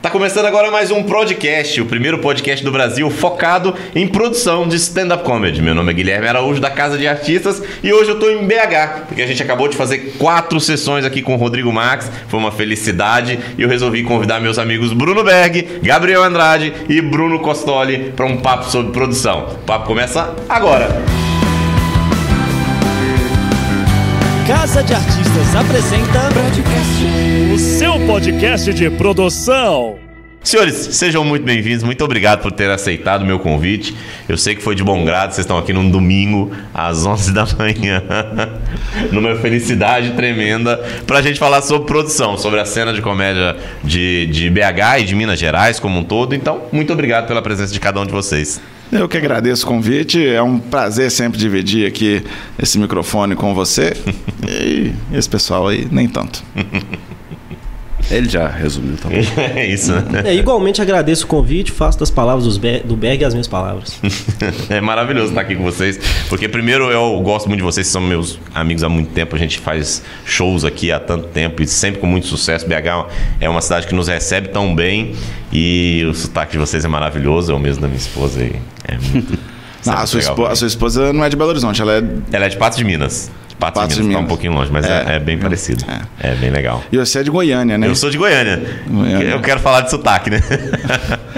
Tá começando agora mais um podcast, o primeiro podcast do Brasil focado em produção de stand-up comedy. Meu nome é Guilherme Araújo, da Casa de Artistas, e hoje eu tô em BH, porque a gente acabou de fazer quatro sessões aqui com o Rodrigo Max, foi uma felicidade, e eu resolvi convidar meus amigos Bruno Berg, Gabriel Andrade e Bruno Costoli para um papo sobre produção. O papo começa agora. Casa de Artistas apresenta o seu podcast de produção. Senhores, sejam muito bem-vindos. Muito obrigado por ter aceitado o meu convite. Eu sei que foi de bom grado. Vocês estão aqui num domingo, às 11 da manhã, numa felicidade tremenda, para a gente falar sobre produção, sobre a cena de comédia de, de BH e de Minas Gerais como um todo. Então, muito obrigado pela presença de cada um de vocês. Eu que agradeço o convite. É um prazer sempre dividir aqui esse microfone com você. e esse pessoal aí, nem tanto. Ele já resumiu, tá bom. é isso, né? É, igualmente agradeço o convite, faço das palavras dos Be- do Berg as minhas palavras. É maravilhoso estar aqui com vocês, porque primeiro eu gosto muito de vocês, são meus amigos há muito tempo, a gente faz shows aqui há tanto tempo e sempre com muito sucesso. BH é uma cidade que nos recebe tão bem e o sotaque de vocês é maravilhoso, é o mesmo da minha esposa e é muito. Não, a, sua legal espo- pra a sua esposa não é de Belo Horizonte, ela é. Ela é de Patos de Minas. Patos, Patos Minas, tá um Minas. pouquinho longe, mas é, É. é bem parecido. É. bem legal. E você é de Goiânia, né? Eu sou de Goiânia. Goiânia. Eu quero falar de sotaque, né?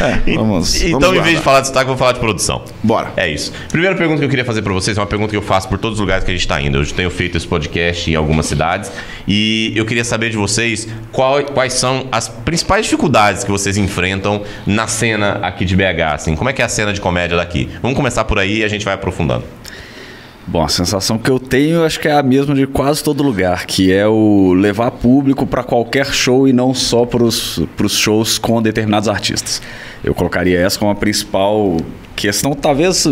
É, vamos. então, vamos em vez de falar de sotaque, eu vou falar de produção. Bora. É isso. Primeira pergunta que eu queria fazer pra vocês é uma pergunta que eu faço por todos os lugares que a gente tá indo. Eu tenho feito esse podcast em algumas cidades e eu queria saber de vocês qual- quais são as principais dificuldades que vocês enfrentam na cena aqui de BH, assim. Como é que é a cena de comédia daqui? Vamos começar por aí e a gente vai aprofundando. Bom, a sensação que eu tenho, acho que é a mesma de quase todo lugar, que é o levar público para qualquer show e não só para os shows com determinados artistas. Eu colocaria essa como a principal questão. Talvez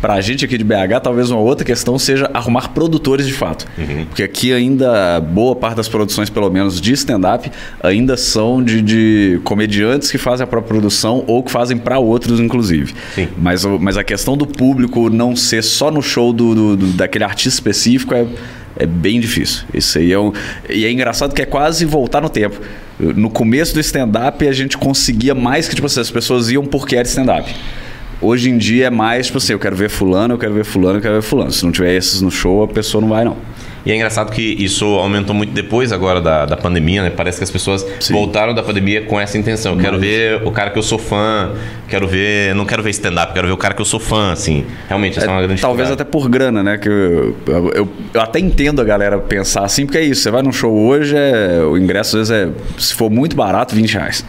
para a gente aqui de BH, talvez uma outra questão seja arrumar produtores de fato. Porque aqui ainda boa parte das produções, pelo menos de stand-up, ainda são de, de comediantes que fazem a própria produção ou que fazem para outros, inclusive. Sim. Mas, mas a questão do público não ser só no show do, do- do- daquele artista específico é, é bem difícil. Isso aí é um, e é engraçado que é quase voltar no tempo. No começo do stand-up a gente conseguia mais que tipo, assim, as pessoas iam porque era stand-up. Hoje em dia é mais tipo assim, eu quero ver fulano, eu quero ver fulano, eu quero ver fulano. Se não tiver esses no show, a pessoa não vai não. E é engraçado que isso aumentou muito depois agora da, da pandemia, né? Parece que as pessoas Sim. voltaram da pandemia com essa intenção. Eu quero ver o cara que eu sou fã, quero ver. Não quero ver stand-up, quero ver o cara que eu sou fã, assim. Realmente, essa é, uma grande Talvez até por grana, né? Que eu, eu, eu- eu até entendo a galera pensar assim, porque é isso. Você vai num show hoje, é, o ingresso às vezes é, se for muito barato, 20 reais.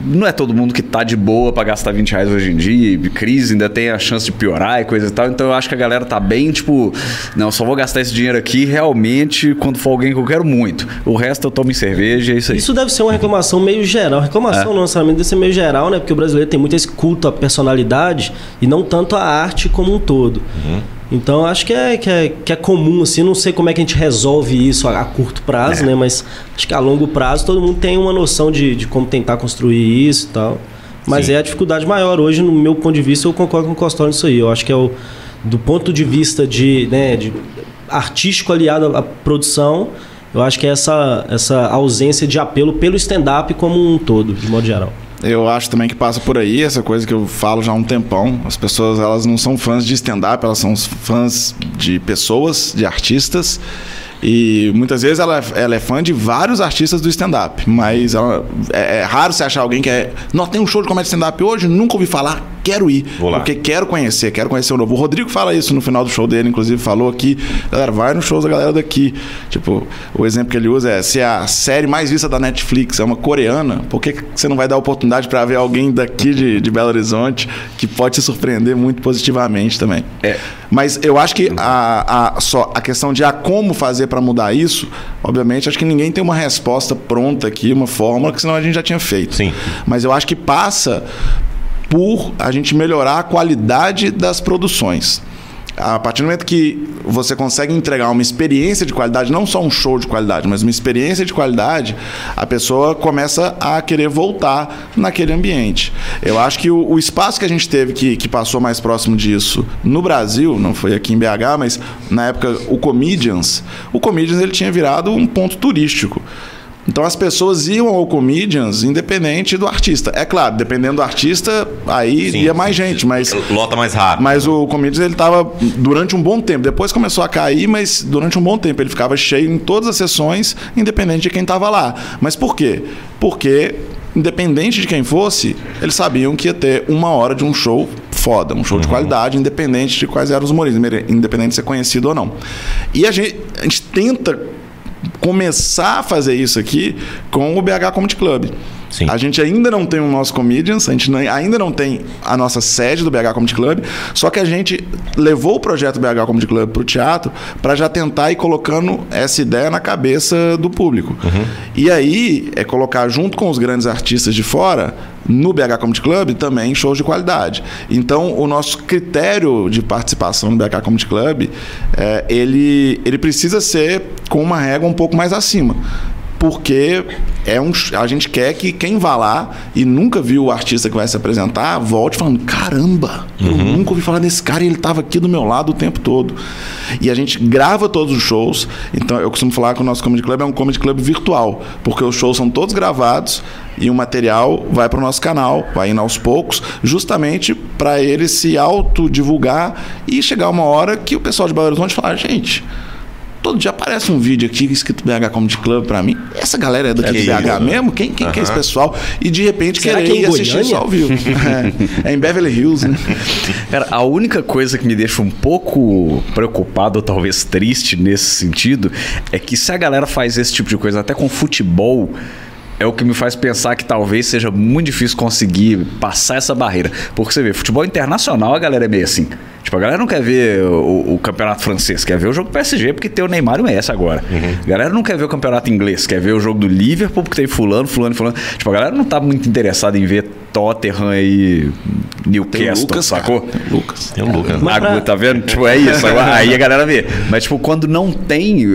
Não é todo mundo que tá de boa pra gastar 20 reais hoje em dia, e crise ainda tem a chance de piorar e coisa e tal. Então eu acho que a galera tá bem, tipo, não, só vou gastar esse dinheiro aqui realmente quando for alguém que eu quero muito. O resto eu tomo em cerveja e é isso aí. Isso deve ser uma reclamação meio geral. Reclamação É. não necessariamente deve ser meio geral, né? Porque o brasileiro tem muito esse culto à personalidade e não tanto à arte como um todo. Então acho que é, que, é, que é comum, assim, não sei como é que a gente resolve isso a, a curto prazo, É. né? Mas acho que a longo prazo todo mundo tem uma noção de, de como tentar construir isso e tal. Mas Sim. é a dificuldade maior. Hoje, no meu ponto de vista, eu concordo com o Costoli nisso aí. Eu acho que é o. Do ponto de vista de, né, de artístico aliado à à produção, eu acho que é essa, essa ausência de apelo pelo stand-up como um todo, de modo geral. Eu acho também que passa por aí essa coisa que eu falo já há um tempão. As pessoas elas não são fãs de stand-up, elas são fãs de pessoas, de artistas. E muitas vezes ela, ela é fã de vários artistas do stand-up, mas ela- é, é raro você achar alguém que é. Nós tem um show de comédia stand-up hoje, nunca ouvi falar, quero ir. Porque quero conhecer, quero conhecer o novo. O Rodrigo fala isso no final do show dele, inclusive falou aqui, galera, vai nos shows da galera daqui. Tipo, o exemplo que ele usa é: se a série mais vista da Netflix é uma coreana, por que você não vai dar oportunidade para ver alguém daqui de, de Belo Horizonte que pode te surpreender muito positivamente também? É. Mas eu acho que a, a, só a questão de a como fazer para mudar isso, obviamente, acho que ninguém tem uma resposta pronta aqui, uma fórmula, que senão a gente já tinha feito. Sim. Mas eu acho que passa por a gente melhorar a qualidade das produções. A partir do momento que você consegue entregar uma experiência de qualidade, não só um show de qualidade, mas uma experiência de qualidade, a pessoa começa a querer voltar naquele ambiente. Eu acho que o, o espaço que a gente teve que, que passou mais próximo disso no Brasil, não foi aqui em BH, mas na época o Comedians, o Comedians ele tinha virado um ponto turístico. Então as pessoas iam ao Comedians independente do artista. É claro, dependendo do artista, aí Sim, ia mais sim, gente, mas Lota mais rápido. mas o Comedians ele tava durante um bom tempo. Depois começou a cair, mas durante um bom tempo ele ficava cheio em todas as sessões, independente de quem tava lá. Mas por quê? Porque independente de quem fosse, eles sabiam que ia ter uma hora de um show foda, um show de qualidade, independente de quais eram os humoristas, independente de ser conhecido ou não. E a gente, a gente tenta começar a fazer isso aqui com o BH Comedy Club. Sim. A gente ainda não tem o nosso Comedians, a gente não- ainda não tem a nossa sede do BH Comedy Club, só que a gente levou o projeto BH Comedy Club para o teatro para já tentar ir colocando essa ideia na cabeça do público. E aí é colocar junto com os grandes artistas de fora no BH Comedy Club também shows de qualidade. Então o nosso critério de participação no BH Comedy Club é, ele, ele precisa ser com uma régua um pouco mais acima porque é um, a gente quer que quem vá lá e nunca viu o artista que vai se apresentar volte falando: caramba, eu nunca ouvi falar desse cara e ele estava aqui do meu lado o tempo todo. E a gente grava todos os shows. Então eu costumo falar que o nosso Comedy Club é um Comedy Club virtual, porque os shows são todos gravados e o material vai para o nosso canal, vai indo aos poucos, justamente para ele se autodivulgar e chegar uma hora que o pessoal de Belo Horizonte falar: gente. Todo dia aparece um vídeo aqui escrito BH Comedy Club pra mim. Essa galera é daqui É de BH isso, né? mesmo? Quem, quem que é esse pessoal? E de repente Será querer que é assistir isso ao vivo. é, é em Beverly Hills, né? Cara, a única coisa que me deixa um pouco preocupado, ou talvez triste nesse sentido, é que se a galera faz esse tipo de coisa até com futebol, é o que me faz pensar que talvez seja muito difícil conseguir passar essa barreira. Porque você vê, futebol internacional a galera é meio assim. Tipo, a galera não quer ver o, o campeonato francês, quer ver o jogo PSG porque tem o Neymar e o Messi agora. A galera não quer ver o campeonato inglês, quer ver o jogo do Liverpool porque tem fulano, fulano, fulano. Tipo, a galera não tá muito interessada em ver Tottenham e Newcastle, Lucas, sacou? cara. Lucas. Tem um Lucas. Mas pra- tá vendo? Tipo, é isso. Agora, Aí a galera vê. Mas, tipo, quando não tem,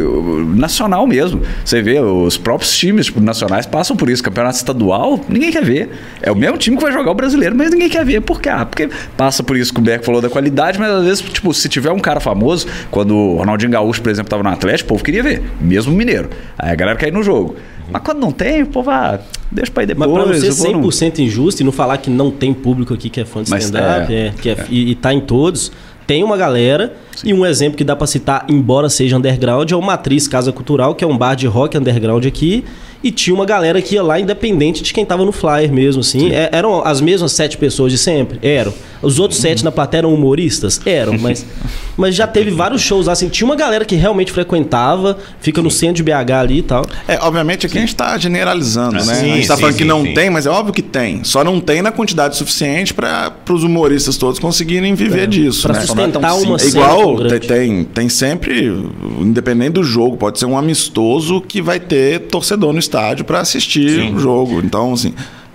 nacional mesmo. Você vê, os próprios times, tipo, nacionais passam por isso. Campeonato estadual, ninguém quer ver. É o mesmo time que vai jogar o brasileiro, mas ninguém quer ver. Por quê? Ah, porque passa por isso que o Beck falou da qualidade, mas às vezes, tipo, se tiver um cara famoso, quando o Ronaldinho Gaúcho, por exemplo, tava no Atlético, o povo queria ver. Mesmo mineiro. Aí a galera quer ir no jogo. Mas quando não tem, o povo, ah, deixa pra ir depois. Mas pra não ser eu vou no- 100% injusto e não falar que não tem público aqui que é fã de stand-up é, é, que é- e, e tá em todos, tem uma galera. E um exemplo que dá pra citar, embora seja underground, é o Matriz Casa Cultural, que é um bar de rock underground aqui. E tinha uma galera que ia lá independente de quem tava no flyer mesmo, assim. É- eram as mesmas sete pessoas de sempre? Eram. Os outros sete na plateia eram humoristas? Eram, mas, mas já teve vários shows lá, assim. Tinha uma galera que realmente frequentava, fica no centro de BH ali e tal. É, obviamente aqui a gente está generalizando, né? Sim, a gente está sim, falando que sim, não sim. tem, mas é óbvio que tem. Só não tem na quantidade suficiente para os humoristas todos conseguirem viver disso. Pra né? sustentar uma É cena igual, tem, tem, tem sempre, independente do jogo, pode ser um amistoso que vai ter torcedor no estádio para assistir o jogo. Então, assim,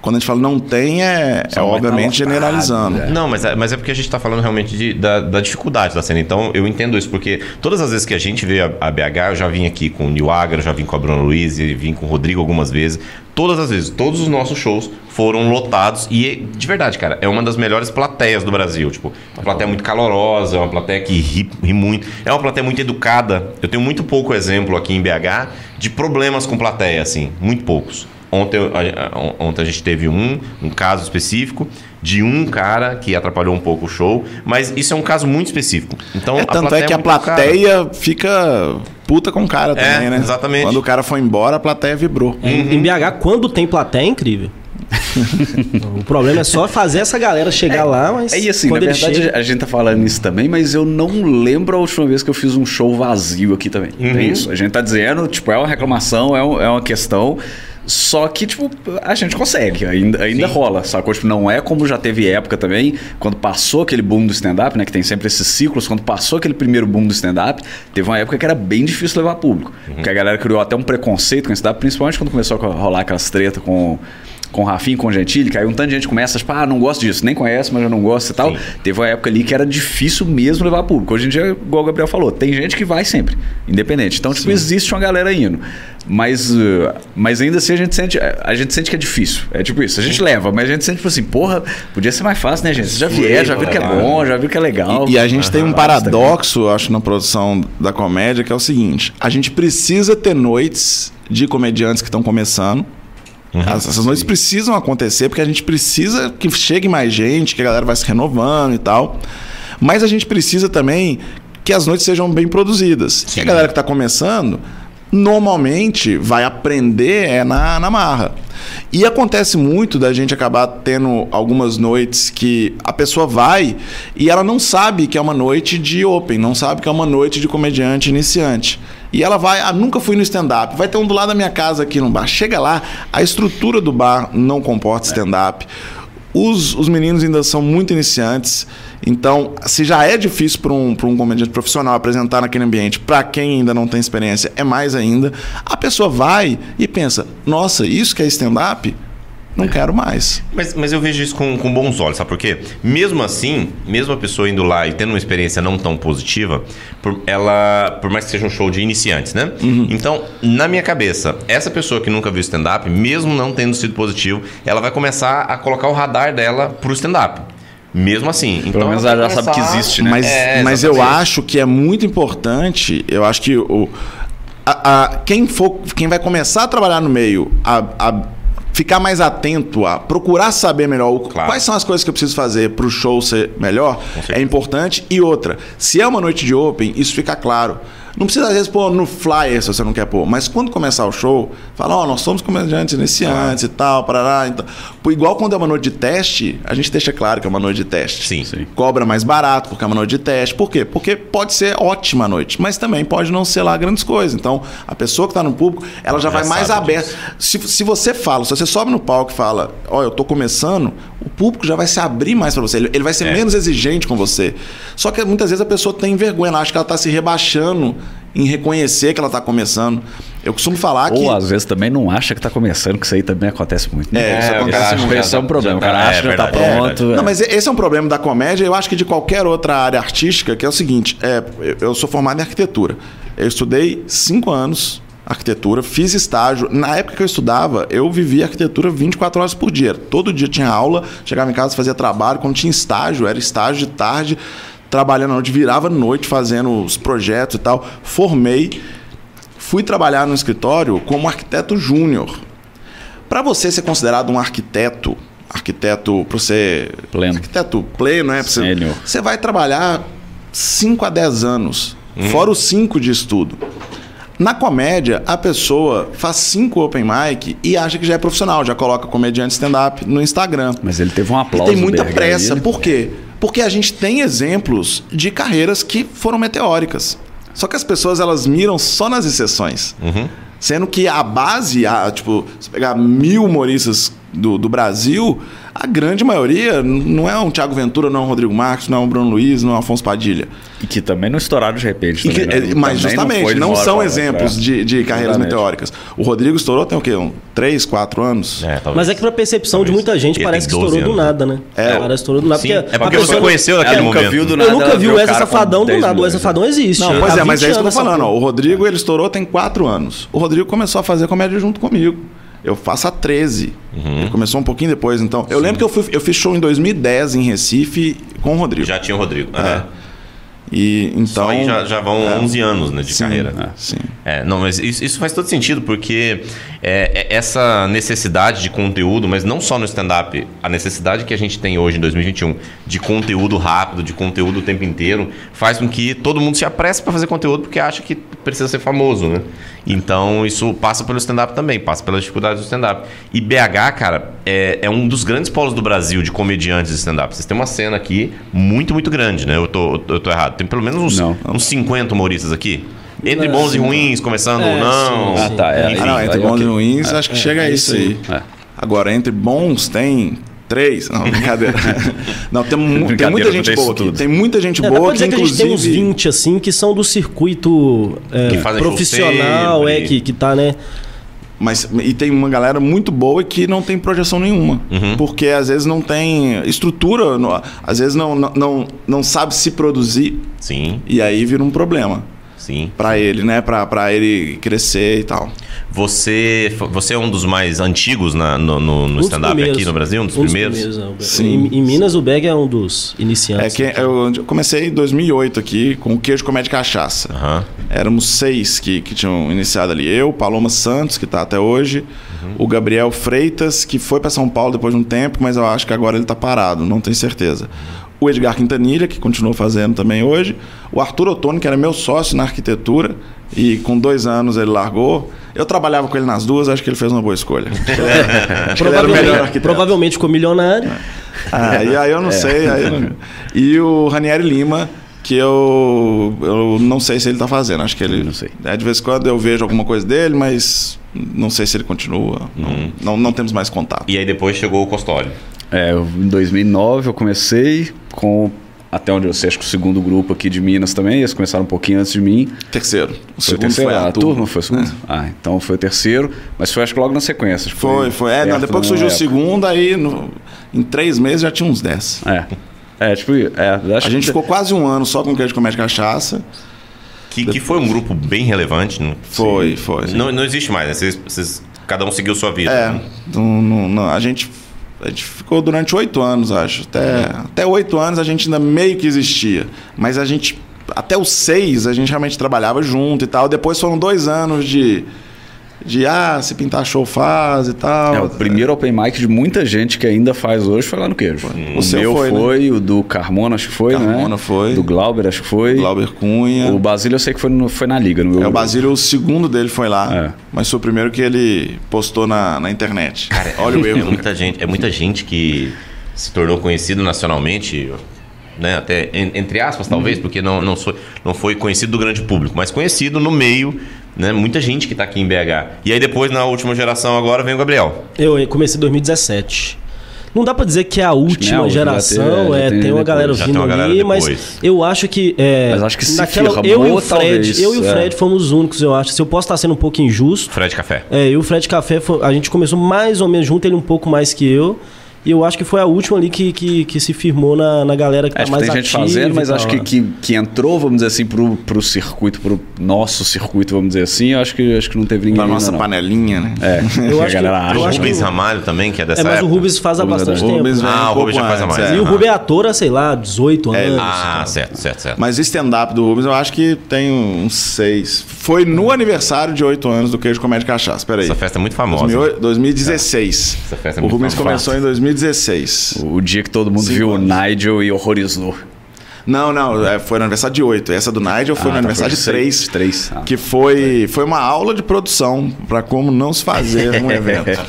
quando a gente fala não tem, é, é obviamente tá generalizando. né? Não, mas é, mas é porque a gente tá falando realmente de- da, da dificuldade da cena. Então, eu entendo isso, porque todas as vezes que a gente vê a, a BH, eu já vim aqui com o Nil Agra, já vim com a Bruna Luiz, e vim com o Rodrigo algumas vezes. Todas as vezes, todos os nossos shows foram lotados. E, de verdade, cara, é uma das melhores plateias do Brasil. Tipo, uma plateia muito calorosa, é uma plateia que ri, ri muito. É uma plateia muito educada. Eu tenho muito pouco exemplo aqui em BH de problemas com plateia, assim. Muito poucos. Ontem, a, a- ontem a gente teve um, um caso específico de um cara que atrapalhou um pouco o show, mas isso é um caso muito específico. Então, É, tanto é que a muito educada. plateia fica puta com o cara É, também, né? exatamente. Quando o cara foi embora, a plateia vibrou. Em- Em BH, quando tem plateia, é incrível. o problema é só fazer essa galera chegar lá, mas. É, e assim, na verdade, chega- a gente tá falando isso também, mas eu não lembro a última vez que eu fiz um show vazio aqui também. É isso. A gente tá dizendo, tipo, é uma reclamação, é, um- é uma questão. Só que, tipo, a gente consegue, ainda, ainda rola, sacou? Tipo, não é como já teve época também, quando passou aquele boom do stand-up, né? Que tem sempre esses ciclos, quando passou aquele primeiro boom do stand-up, teve uma época que era bem difícil levar público. Porque a galera criou até um preconceito com o stand-up, principalmente quando começou a rolar aquelas tretas com com o Rafinha, com o Gentili, que aí um tanto de gente começa, tipo, ah, não gosto disso, nem conhece, mas eu não gosto e tal. Sim. Teve uma época ali que era difícil mesmo levar público. Hoje em dia, igual o Gabriel falou, tem gente que vai sempre, independente. Então, tipo, existe uma galera indo. Mas, uh, mas ainda assim a gente sente, a gente sente que é difícil. É tipo isso, a gente leva, mas a gente sente tipo assim, porra, podia ser mais fácil, né, gente? Você já vier, já viu que é bom, já viu que é legal. E, e a gente tem um paradoxo, eu acho, na produção da comédia, que é o seguinte: a gente precisa ter noites de comediantes que estão começando. As- Essas noites precisam acontecer porque a gente precisa que chegue mais gente, que a galera vai se renovando e tal. Mas a gente precisa também que as noites sejam bem produzidas. E a galera que está começando normalmente vai aprender é na, na marra. E acontece muito da gente acabar tendo algumas noites que a pessoa vai e ela não sabe que é uma noite de open, não sabe que é uma noite de comediante iniciante. E ela vai, ah, nunca fui no stand-up, vai ter um do lado da minha casa aqui no bar. Chega lá, a estrutura do bar não comporta stand-up. Os, os meninos ainda são muito iniciantes, então, se já é difícil para um, pra um comediante profissional apresentar naquele ambiente, para quem ainda não tem experiência, é mais ainda. A pessoa vai e pensa: nossa, isso que é stand-up? Não quero mais. Mas, mas eu vejo isso com, com bons olhos, sabe por quê? Mesmo assim, mesmo a pessoa indo lá e tendo uma experiência não tão positiva, por, ela, por mais que seja um show de iniciantes, né? Então, na minha cabeça, essa pessoa que nunca viu stand-up, mesmo não tendo sido positivo, ela vai começar a colocar o radar dela pro stand-up. Mesmo assim. Então, menos vai ela já sabe que existe, né? Mas, É, mas eu acho que é muito importante. Eu acho que o, a, a- quem, for, quem vai começar a trabalhar no meio, a, a ficar mais atento a procurar saber melhor o- Claro. quais são as coisas que eu preciso fazer para o show ser melhor, é importante. E outra, se é uma noite de open, isso fica claro. Não precisa, às vezes, pôr no flyer se você não quer pôr. Mas quando começar o show, fala, ó, nós somos comediantes iniciantes e tal, parará. Então, Pô, igual quando é uma noite de teste, a gente deixa claro que é uma noite de teste Sim, sim. cobra mais barato porque é uma noite de teste. Por quê? Porque pode ser ótima a noite, mas também pode não ser lá grandes coisas. Então, a pessoa que está no público, ela já, Já vai mais aberta. Se, se você fala, se você sobe no palco e fala, ó, eu tô começando, o público já vai se abrir mais para você. Ele, ele vai ser É. menos exigente com você. Só que muitas vezes a pessoa tem vergonha, ela acha que ela está se rebaixando em reconhecer que ela está começando. Eu costumo falar que. Ou às vezes também não acha que tá começando, que isso aí também acontece muito. né? É, isso É, o acontece muito. Esse é um tá- problema. O cara tá- acha é que já tá verdade, é pronto. Não, é. mas esse é um problema da comédia, eu acho que de qualquer outra área artística, que é o seguinte: é, eu- eu sou formado em arquitetura. Eu estudei cinco anos arquitetura, fiz estágio. Na época que eu estudava, eu vivia arquitetura 24 horas por dia. Todo dia tinha aula, chegava em casa, fazia trabalho. Quando tinha estágio, era estágio de tarde, trabalhando à noite, virava à noite fazendo os projetos e tal. Formei, fui trabalhar no escritório como arquiteto júnior. Para você ser considerado um arquiteto, arquiteto para você Pleno. arquiteto pleno, é, pra você, Sênior. você vai trabalhar 5 a 10 anos, fora os 5 de estudo. Na comédia, a pessoa faz cinco open mic e acha que já é profissional, já coloca comediante stand-up no Instagram. Mas ele teve um E aplauso. tem muita pressa. né? Por quê? Porque a gente tem exemplos de carreiras que foram meteóricas. Só que as pessoas elas miram só nas exceções. Sendo que a base, a, tipo, se pegar mil humoristas do, do Brasil, a grande maioria não é um Thiago Ventura, não é um Rodrigo Marques, não é um Bruno Luiz, não é um Afonso Padilha. E que também não estouraram de repente. E que- também, né? é, mas Também justamente, de não, hora são exemplos é. de, de carreiras Exatamente. meteóricas. O Rodrigo estourou tem o quê? Um, três, quatro anos? É, talvez. Mas é que pra percepção de Talvez. muita gente Ele parece que tem 12 estourou do anos. nada, né? É. Parece que estourou do nada. Sim, porque é porque você pessoa- conheceu naquele nunca momento. viu do Eu nada. nunca ela vi viu o cara com Safadão do 10 nada. O Wesley Safadão existe. Não, pois é, 20 mas é isso que eu tô essa falando. o Rodrigo ele estourou tem quatro anos. O Rodrigo começou a fazer comédia junto comigo. Eu faço há 13. Uhum. Ele começou um pouquinho depois, então. Eu lembro que eu, fui, eu fiz show em 2010 em Recife com o Rodrigo. Já tinha o Rodrigo. É. Aham. E então. Só aí já, já vão é. 11 anos né, de Sim, carreira. é, sim. É, não, mas isso, isso faz todo sentido, porque é, é essa necessidade de conteúdo, mas não só no stand-up, a necessidade que a gente tem hoje em 2021 de conteúdo rápido, de conteúdo o tempo inteiro, faz com que todo mundo se apresse para fazer conteúdo porque acha que precisa ser famoso, né? Então isso passa pelo stand-up também, passa pelas dificuldades do stand-up. E BH, cara, é, é um dos grandes polos do Brasil de comediantes de stand-up. Vocês têm uma cena aqui muito, muito grande, né? Eu tô, eu tô errado. Tem pelo menos uns, Não. uns 50 humoristas aqui. Entre bons e sim. ruins, começando É, ou não. sim, Ah, tá, é. Ah, não, entre bons ok. e ruins, acho que chega a é isso isso aí. É. Agora, entre bons tem três. Não, brincadeira. não, tem, mu- tem Brincadeira, muita gente boa aqui. Tem muita gente É, boa que, dizer que a gente tem uns inclusive. 20, assim, que são do circuito é, profissional, sempre. é, que, que tá, né? Mas, e tem uma galera muito boa que não tem projeção nenhuma. Porque às vezes não tem estrutura, às vezes não, não, não, não sabe se produzir. Sim, E aí vira um problema sim. pra ele, né? Pra, pra ele crescer e tal. Você, você é um dos mais antigos na- no, no- no Um dos stand-up primeiros. aqui no Brasil? Um dos primeiros? é, o Beg. Sim. Em, em Minas, o Beg é um dos É iniciantes. que eu eu comecei em 2008 aqui com o queijo comédia cachaça. Éramos seis que, que tinham iniciado ali. Eu, Paloma Santos, que está até hoje. O Gabriel Freitas, que foi para São Paulo depois de um tempo, mas eu acho que agora ele está parado, não tenho certeza. O Edgar Quintanilha, que continua fazendo também hoje. O Arthur Ottoni, que era meu sócio na arquitetura, e com dois anos ele largou. Eu trabalhava com ele nas duas, acho que ele fez uma boa escolha. acho que ele era o melhor Provavelmente, arquiteto. provavelmente ficou milionário. Ah, e aí eu não sei. aí não- E o Ranieri Lima, que eu, eu não sei se ele tá fazendo. Acho que ele. Não sei. É, de vez em quando eu vejo alguma coisa dele, mas não sei se ele continua. Não, não, não temos mais contato. E aí depois chegou o Costoli. É, em 2009 eu comecei com, até onde eu sei, acho que o segundo grupo aqui de Minas também. Eles começaram um pouquinho antes de mim. Terceiro. O Foi o segundo terceiro? foi a, a turma. foi o segundo? Ah, então foi o terceiro. Mas foi acho que logo na sequência. que Foi, foi. É, não, depois que surgiu o segundo, aí no- em três meses já tinha uns dez. É. É, tipo, é, acho A gente que- ficou quase um ano só com queijo de comédia e cachaça. Que, que foi um grupo bem relevante. né? Foi, foi. Não, não existe mais, né? Vocês, vocês- cada um seguiu sua vida. É, né? não, não- não, a, gente, a gente ficou durante oito anos, acho. Até até oito anos a gente ainda meio que existia. Mas a gente, até os seis, a gente realmente trabalhava junto e tal. Depois foram dois anos de, de ah, se pintar show faz e tal. É, o primeiro open mic de muita gente que ainda faz hoje foi lá no queijo. O O, seu meu foi, foi, né? o do Carmona acho que foi, né? Carmona foi. Do Glauber acho que foi. Glauber Cunha. O Basílio eu sei que foi, no- foi na liga. No meu É, o. Basílio, o segundo dele foi lá. É. Mas foi o primeiro que ele postou na, na internet. Olha o É erro. muita gente, é muita gente que se tornou conhecido nacionalmente, né? Até en- entre aspas, talvez, porque não, não, foi, não foi conhecido do grande público, mas conhecido no meio, né? Muita gente que tá aqui em BH. E aí depois, na última geração agora, vem o Gabriel. Eu comecei em 2017. Não dá pra dizer que é a última já geração, tem- já é, tem tem uma depois. galera vindo uma galera ali, mas depois. eu acho que. É, Mas acho que se naquela, firmou, eu e o Fred, talvez, eu e o é. Fred fomos os únicos, eu acho. Se eu posso estar sendo um pouco injusto, Fred Café. é, eu e o Fred Café, a gente começou mais ou menos junto, ele um pouco mais que eu. E eu acho que foi a última ali que, que, que se firmou na, na galera que tá Acho que mais tem gente ativa fazendo, mas acho que, né? que, que entrou, vamos dizer assim, pro, pro circuito, pro nosso circuito, vamos dizer assim, eu acho que, acho que não teve ninguém Na ainda, nossa não. panelinha, né? É, Eu que acho a que- galera eu O Rubens que- Ramalho também, que é dessa É, mas época. o Rubens faz há Rubens é bastante tempo. Rubens Ah, um o Rubens já faz há mais. é. E o Rubens é ator há, sei lá, 18 anos. Ah, certo, certo, certo. Mas o stand-up do Rubens eu acho que tem uns seis. Foi no aniversário de oito anos do Queijo Comédia Cachaça. Peraí. Essa festa é muito famosa. 2008 2016. Essa festa é o muito Rubens famosa. começou em 2016. O dia que todo mundo Cinco viu o. Nigel e horrorizou. Não, não, é, foi no aniversário de oito. Essa do Nigel foi Ah, no tá, aniversário de de três. seis. Três, ah. Que foi, foi uma aula de produção para como não se fazer um evento.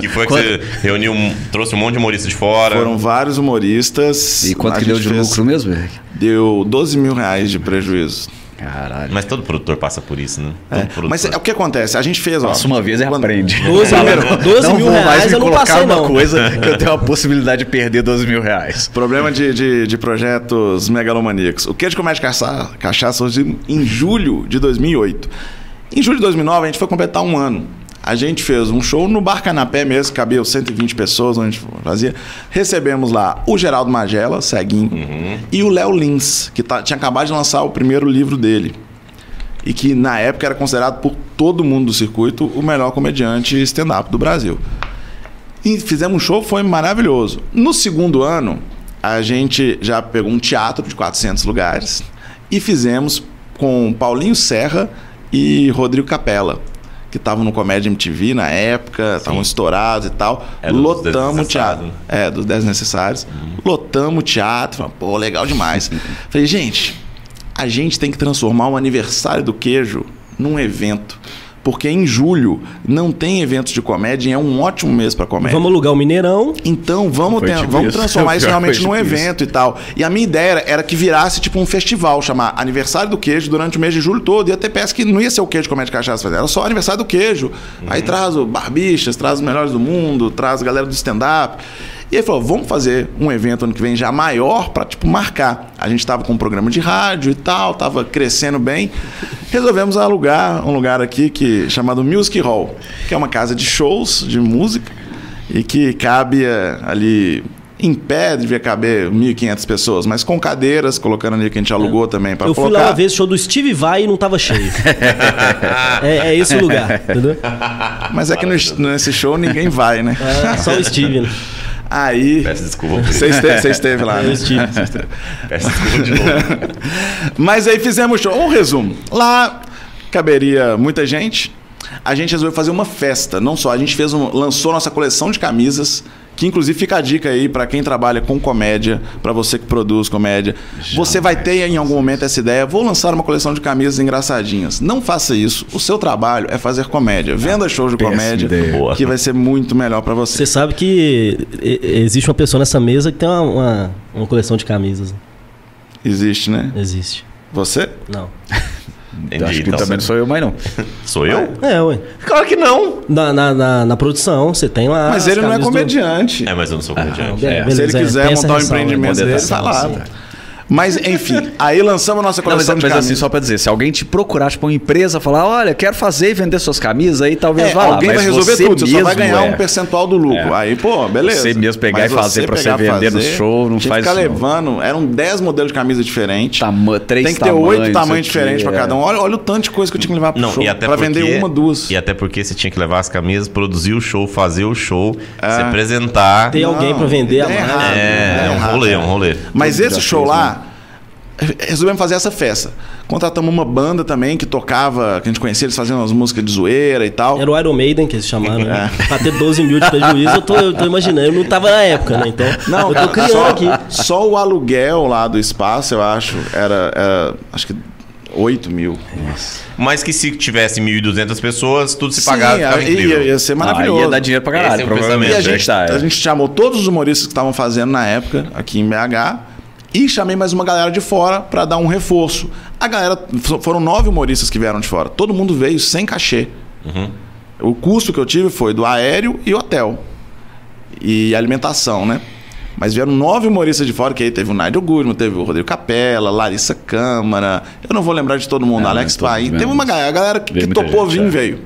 Que foi que você reuniu, trouxe um monte de humorista de fora. Foram vários humoristas. E quanto que deu de fez- lucro mesmo? Eric? Deu 12 mil reais de prejuízo. Caralho. Mas todo produtor passa por isso, né? É. Mas é o que acontece? A gente fez, ó. Passa uma vez e quando- aprende. 12 mil, 12 não mil vou mais reais me eu não colocar passei, uma não. coisa que eu tenho a possibilidade de perder 12 mil reais. Problema de, de, de projetos megalomaníacos. O que de comédia cachaça, cachaça surgiu em julho de 2008. Em julho de 2009, a gente foi completar um ano. A gente fez um show no Bar Canapé mesmo, cabia 120 pessoas, onde a gente fazia. Recebemos lá o Geraldo Magela, ceguinho, e o Léo Lins, que tá- tinha acabado de lançar o primeiro livro dele. E que na época era considerado por todo mundo do circuito o melhor comediante stand-up do Brasil. E fizemos um show, foi maravilhoso. No segundo ano, a gente já pegou um teatro de 400 lugares e fizemos com Paulinho Serra e Rodrigo Capella, que estavam no Comédia MTV na época, estavam estourados e tal. É dos Lotamos o teatro. né? É, dos Desnecessários. Lotamos o teatro. Falei, Pô, legal demais. Falei, gente, a gente tem que transformar o aniversário do queijo num evento. Porque em julho não tem eventos de comédia e é um ótimo mês para comédia. Vamos alugar o Mineirão. Então vamos, ter- tipo vamos isso. transformar isso realmente num tipo isso. evento e tal. E a minha ideia era, era que virasse tipo um festival, chamar Aniversário do Queijo durante o mês de julho todo. Ia ter peça que não ia ser o queijo comédia cachaça fazer, era só aniversário do queijo. Aí traz o Barbixas, traz os melhores do mundo, traz a galera do stand-up. E ele falou: vamos fazer um evento ano que vem já maior para tipo, marcar. A gente estava com um programa de rádio e tal, estava crescendo bem. Resolvemos alugar um lugar aqui que chamado Music Hall, que é uma casa de shows de música e que cabe eh, ali em pé, devia caber 1.500 pessoas, mas com cadeiras, colocando ali que a gente alugou também para Eu colocar. fui lá uma vez, show do Steve Vai e não tava cheio. é, é esse o lugar, entendeu? Mas é que no- nesse show ninguém vai, né? É, só o Steve, né? Aí. Peço desculpa por Você esteve, você esteve lá, né? o Steve. Peço desculpa de novo. Mas aí fizemos show. Um resumo. Lá caberia muita gente. A gente resolveu fazer uma festa. Não só, a gente fez um, lançou nossa coleção de camisas. Que inclusive fica a dica aí para quem trabalha com comédia, para você que produz comédia. Você vai ter em algum momento essa ideia, vou lançar uma coleção de camisas engraçadinhas. Não faça isso. O seu trabalho é fazer comédia. Venda shows de comédia. Boa. que vai ser muito melhor para você. Você sabe que existe uma pessoa nessa mesa que tem uma, uma, uma coleção de camisas. Existe, né? Existe. Você? Não. Entendi, Acho que então. também não sou eu, mas não. Sou eu? É, ué. Claro que não. Na, na, na, na produção, você tem lá. Mas as ele não é camisas do- comediante. É, mas eu não sou comediante. É, É. beleza, Se ele é, quiser montar o ressalva, empreendimento né? dele, vai lá. ressalva, sim. Mas, enfim, aí lançamos a nossa Não, mas, coleção de mas assim, só pra dizer, se alguém te procurar, tipo, uma empresa, falar, olha, quero fazer e vender suas camisas, aí talvez É, vá lá. alguém mas vai resolver você tudo, você só vai ganhar é. um percentual do lucro. É. Aí, pô, beleza. Você mesmo pegar Mas e fazer pra você vender no show, não tinha faz que ficar isso, levando, eram 10 modelos de camisa diferentes. Tama- três Tem que ter oito tamanhos aqui, diferentes pra é. cada um. Olha, olha o tanto de coisa que eu tinha que levar pro Não, show. e até pra porque, vender uma, duas. E até porque você tinha que levar as camisas, produzir o show, fazer o show, É. se apresentar. Tem alguém Não, pra vender a mais. errada. É, é um rolê, é. é um rolê. Mas esse show lá, resolvemos fazer essa festa. Contratamos uma banda também que tocava, que a gente conhecia, eles faziam umas músicas de zoeira e tal. Era o Iron Maiden que eles chamaram, né? É. Pra ter 12 mil de prejuízo, eu tô, eu tô imaginando. Eu não tava na época, né? Então, Não, eu cara, tô criando só, aqui. só o aluguel lá do espaço, eu acho, era, era acho que 8 mil. Mas que se tivesse 1.200 pessoas, tudo se Sim, pagava, ficava ia, incrível. ia ser Aí maravilhoso. ia dar dinheiro pra Esse caralho, é o provavelmente. E a gente, é. a gente chamou todos os humoristas que estavam fazendo na época aqui em BH e chamei mais uma galera de fora para dar um reforço. A galera foram nove humoristas que vieram de fora. Todo mundo veio sem cachê. O custo que eu tive foi do aéreo e hotel e alimentação, né? Mas vieram nove humoristas de fora, que aí teve o Nigel Goodman, teve o Rodrigo Capella, Larissa Câmara, eu não vou lembrar de todo mundo, É, Alex né, Paim. Teve uma galera, a galera que, que topou vir é. veio.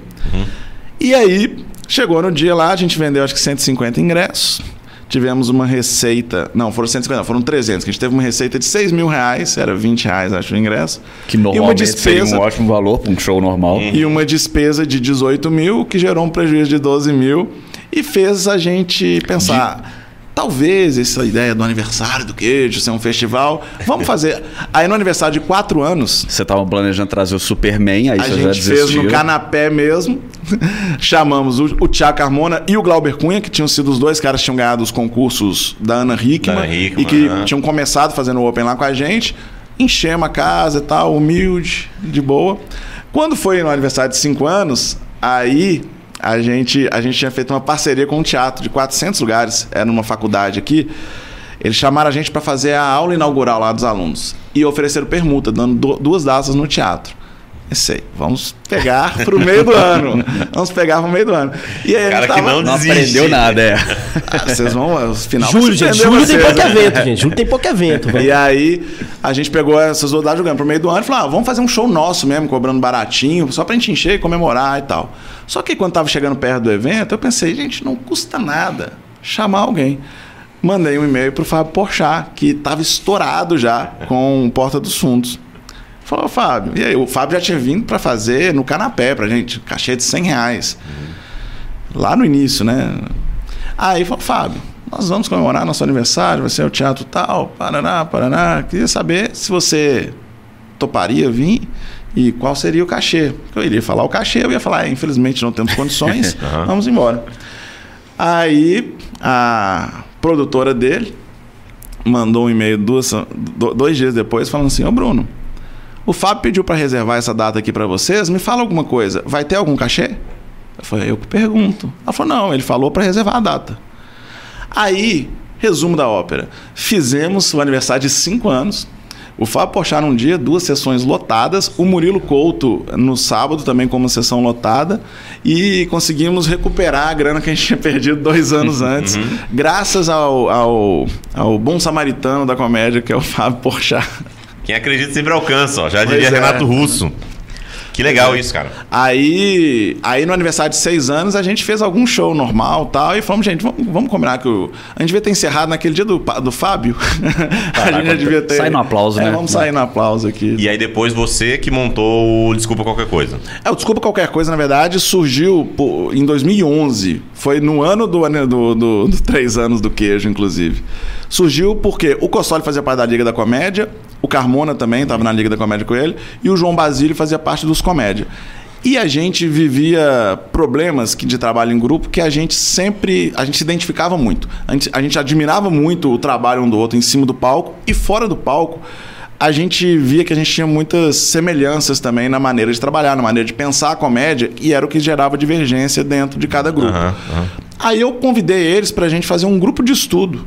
E aí, chegou no dia lá, a gente vendeu acho que 150 ingressos. Tivemos uma receita. Não, foram 150, não, foram 300. Que a gente teve uma receita de 6 mil reais, era 20 reais, acho, o ingresso. Que e normalmente seria despesa. um ótimo valor pra um show normal. E uma despesa de 18 mil, que gerou um prejuízo de 12 mil. E fez a gente pensar. Talvez essa ideia do aniversário do queijo ser um festival. Vamos fazer. Aí no aniversário de 4 anos, Você tava planejando trazer o Superman, aí a você já gente fez no canapé mesmo. Chamamos o, o Tiago Carmona e o Glauber Cunha, que tinham sido os dois caras que tinham ganhado os concursos da Ana Hickman. Da Ana Hickman, e que tinham começado fazendo o Open lá com a gente. Enchemos a casa e tal, humilde, de boa. Quando foi no aniversário de 5 anos, aí a gente, a gente tinha feito uma parceria com um teatro de 400 lugares, era numa faculdade aqui. Eles chamaram a gente para fazer a aula inaugural lá dos alunos e ofereceram permuta, dando du- duas datas no teatro. Pensei, vamos pegar pro meio do ano. Vamos pegar pro meio do ano. E aí Cara gente que tava... não Não aprendeu nada, é. Ah, vocês vão, o final Julho, gente. Julho tem pouco né? evento, gente. Julho tem pouco evento. E aí a gente pegou essas rodadas jogando pro meio do ano e falou: ah, vamos fazer um show nosso mesmo, cobrando baratinho, só pra gente encher e comemorar e tal. Só que quando tava chegando perto do evento, eu pensei, gente, não custa nada chamar alguém. Mandei um e-mail pro Fábio Porchat, que tava estourado já com Porta dos Fundos. Falou, Fábio, e aí? O Fábio já tinha vindo pra fazer no canapé pra gente, cachê de 100 reais. Lá no início, né? Aí falou, Fábio, nós vamos comemorar nosso aniversário, vai ser o teatro tal, Paraná, Paraná. Queria saber se você toparia vir e qual seria o cachê. Eu iria falar o cachê, eu ia falar, "É, infelizmente não temos condições, Aham. vamos embora. Aí a produtora dele mandou um e-mail duas, do- dois dias depois falando assim, ô Bruno, o Fábio pediu para reservar essa data aqui para vocês, me fala alguma coisa, vai ter algum cachê? Eu falei, eu que pergunto. Ela falou, não, ele falou para reservar a data. Aí, resumo da ópera. Fizemos o aniversário de cinco anos. O Fábio Porchat num dia, duas sessões lotadas. O Murilo Couto no sábado também com uma sessão lotada. E conseguimos recuperar a grana que a gente tinha perdido dois anos antes. Graças ao, ao, ao bom samaritano da comédia, que é o Fábio Porchat. Quem acredita sempre alcança, ó. Já Pois diria é. Renato Russo. Que legal isso, cara. Aí, aí no aniversário de seis anos, a gente fez algum show normal tal. E falamos, gente, vamos, vamos combinar que o, a gente devia ter encerrado naquele dia do, do Fábio. a gente já devia ter. sai no aplauso, É, né? Vamos sair no aplauso aqui. E aí depois você que montou o Desculpa Qualquer Coisa. É, o Desculpa Qualquer Coisa, na verdade, surgiu pô, em 2011. Foi no ano do, do, do, do três anos do queijo, inclusive. Surgiu porque o Cossoli fazia parte da Liga da Comédia, o Carmona também estava na Liga da Comédia com ele, e o João Basílio fazia parte dos Comédia. E a gente vivia problemas que- de trabalho em grupo que a gente sempre. A gente se identificava muito. A gente, a gente admirava muito o trabalho um do outro em cima do palco e fora do palco a gente via que a gente tinha muitas semelhanças também na maneira de trabalhar, na maneira de pensar a comédia, e era o que gerava divergência dentro de cada grupo. Aham, aham. Aí eu convidei eles pra gente fazer um grupo de estudo.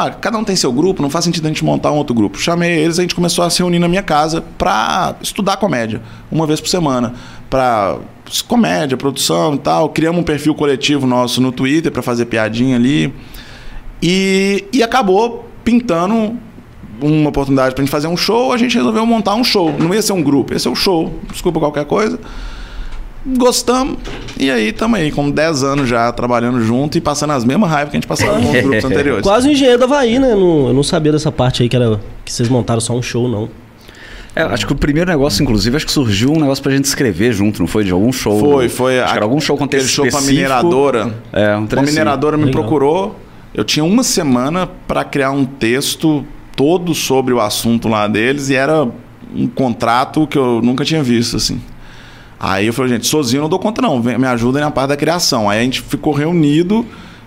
Ah, cada um tem seu grupo, não faz sentido a gente montar um outro grupo. Chamei eles, a gente começou a se reunir na minha casa pra estudar comédia, uma vez por semana, Pra comédia, produção e tal. Criamos um perfil coletivo nosso no Twitter pra fazer piadinha ali. E, e acabou pintando uma oportunidade pra gente fazer um show, a gente resolveu montar um show. Não ia ser um grupo, ia ser um show. Desculpa qualquer coisa. Gostamos. E aí estamos aí, com 10 anos já trabalhando junto e passando as mesmas raivas que a gente passava com os grupos anteriores. Quase o engenheiro da Havaí, né? Não- eu não sabia dessa parte aí que era que vocês montaram só um show, não. É, acho que o primeiro negócio, inclusive, acho que surgiu um negócio pra gente escrever junto, não foi? De algum show. Foi, foi. Acho que era algum show com aquele texto show com a mineradora. É, um Uma trecho mineradora me Legal. procurou. Eu tinha uma semana para criar um texto todo sobre o assunto lá deles e era um contrato que eu nunca tinha visto, assim. Aí eu falei, gente, sozinho eu não dou conta não, vem, me ajuda na parte da criação. Aí a gente ficou reunido,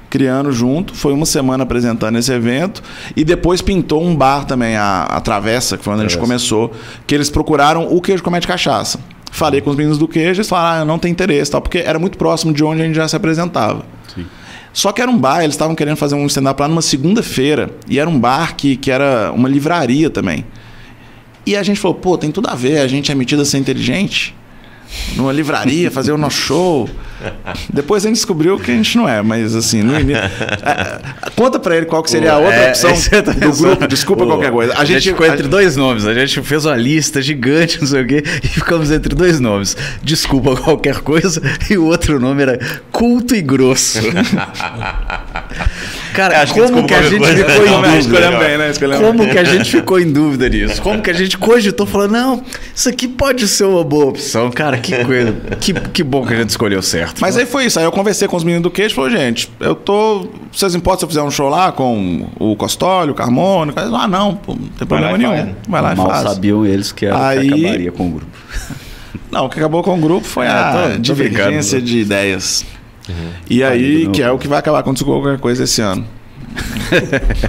criando junto, foi uma semana apresentando esse evento e depois pintou um bar também, a, a Travessa, que foi onde a gente começou, que eles procuraram o queijo comete cachaça. Falei com os meninos do queijo, eles falaram, ah, não tem interesse, tal, porque era muito próximo de onde a gente já se apresentava. Só que era um bar, eles estavam querendo fazer um stand-up lá numa segunda-feira. E era um bar que, que era uma livraria também. E a gente falou, pô, tem tudo a ver, a gente é metido a ser inteligente. Numa livraria, fazer o nosso show. Depois a gente descobriu que a gente não é, mas assim, no início. É, conta pra ele qual que seria a outra É, opção eu tô do pensando. grupo. Desculpa qualquer coisa. A, gente, ficou entre dois nomes. A gente fez uma lista gigante, não sei o quê, e ficamos entre dois nomes. Desculpa qualquer coisa, e o outro nome era Culto e Grosso. Cara, Acho que como desculpa que a gente coisa. ficou em Não, dúvida? Escolhemos bem, né? Escolhemos Como que a gente ficou em dúvida nisso? Como que a gente cogitou falando, não, isso aqui pode ser uma boa opção. Cara, que coisa. Que, que bom que a gente escolheu certo. Mas aí foi isso. Aí eu conversei com os meninos do queijo e falei, gente, eu tô. Vocês importam se eu fizer um show lá com o Costólio, o Carmona? Ah, não, pô, não tem problema nenhum. faz. Vai lá e Mal faz. sabiam eles que, era, que Aí- acabaria com o grupo. Não, o que acabou com o grupo foi É, a tô- tô divergência brincando. de ideias. E aí, não. que é o que vai acabar com qualquer coisa esse ano.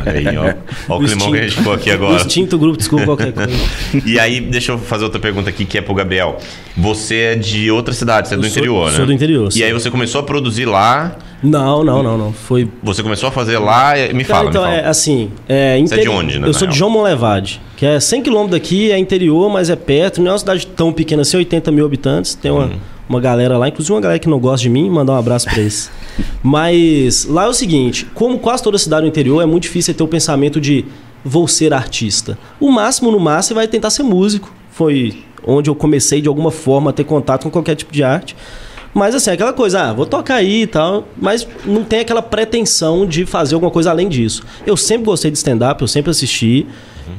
Aí, ó. Ó o O climão que a gente ficou aqui O agora. extinto grupo, desculpa qualquer coisa. E aí, deixa eu fazer outra pergunta aqui, que é pro Gabriel. Você é de outra cidade, você é do Eu sou- interior, né? sou do interior, E sim. aí você começou a produzir lá, Não, não, não, não. Foi. você começou a fazer lá, me Cara, fala, então, me fala. é assim. É, Você é de onde, né, Eu sou de? João Monlevade, que é 100 km daqui, é interior, mas é perto. Não é uma cidade tão pequena assim, 80 mil habitantes. Tem Hum. Uma, galera lá, inclusive uma galera que não gosta de mim, mandar um abraço pra eles. mas lá é o seguinte: como quase toda cidade do interior, é muito difícil ter o pensamento de vou ser artista. O máximo, no máximo, você vai tentar ser músico. Foi onde eu comecei de alguma forma a ter contato com qualquer tipo de arte. Mas assim, aquela coisa, ah, vou tocar aí e tal, mas não tem aquela pretensão de fazer alguma coisa além disso. Eu sempre gostei de stand-up, eu sempre assisti.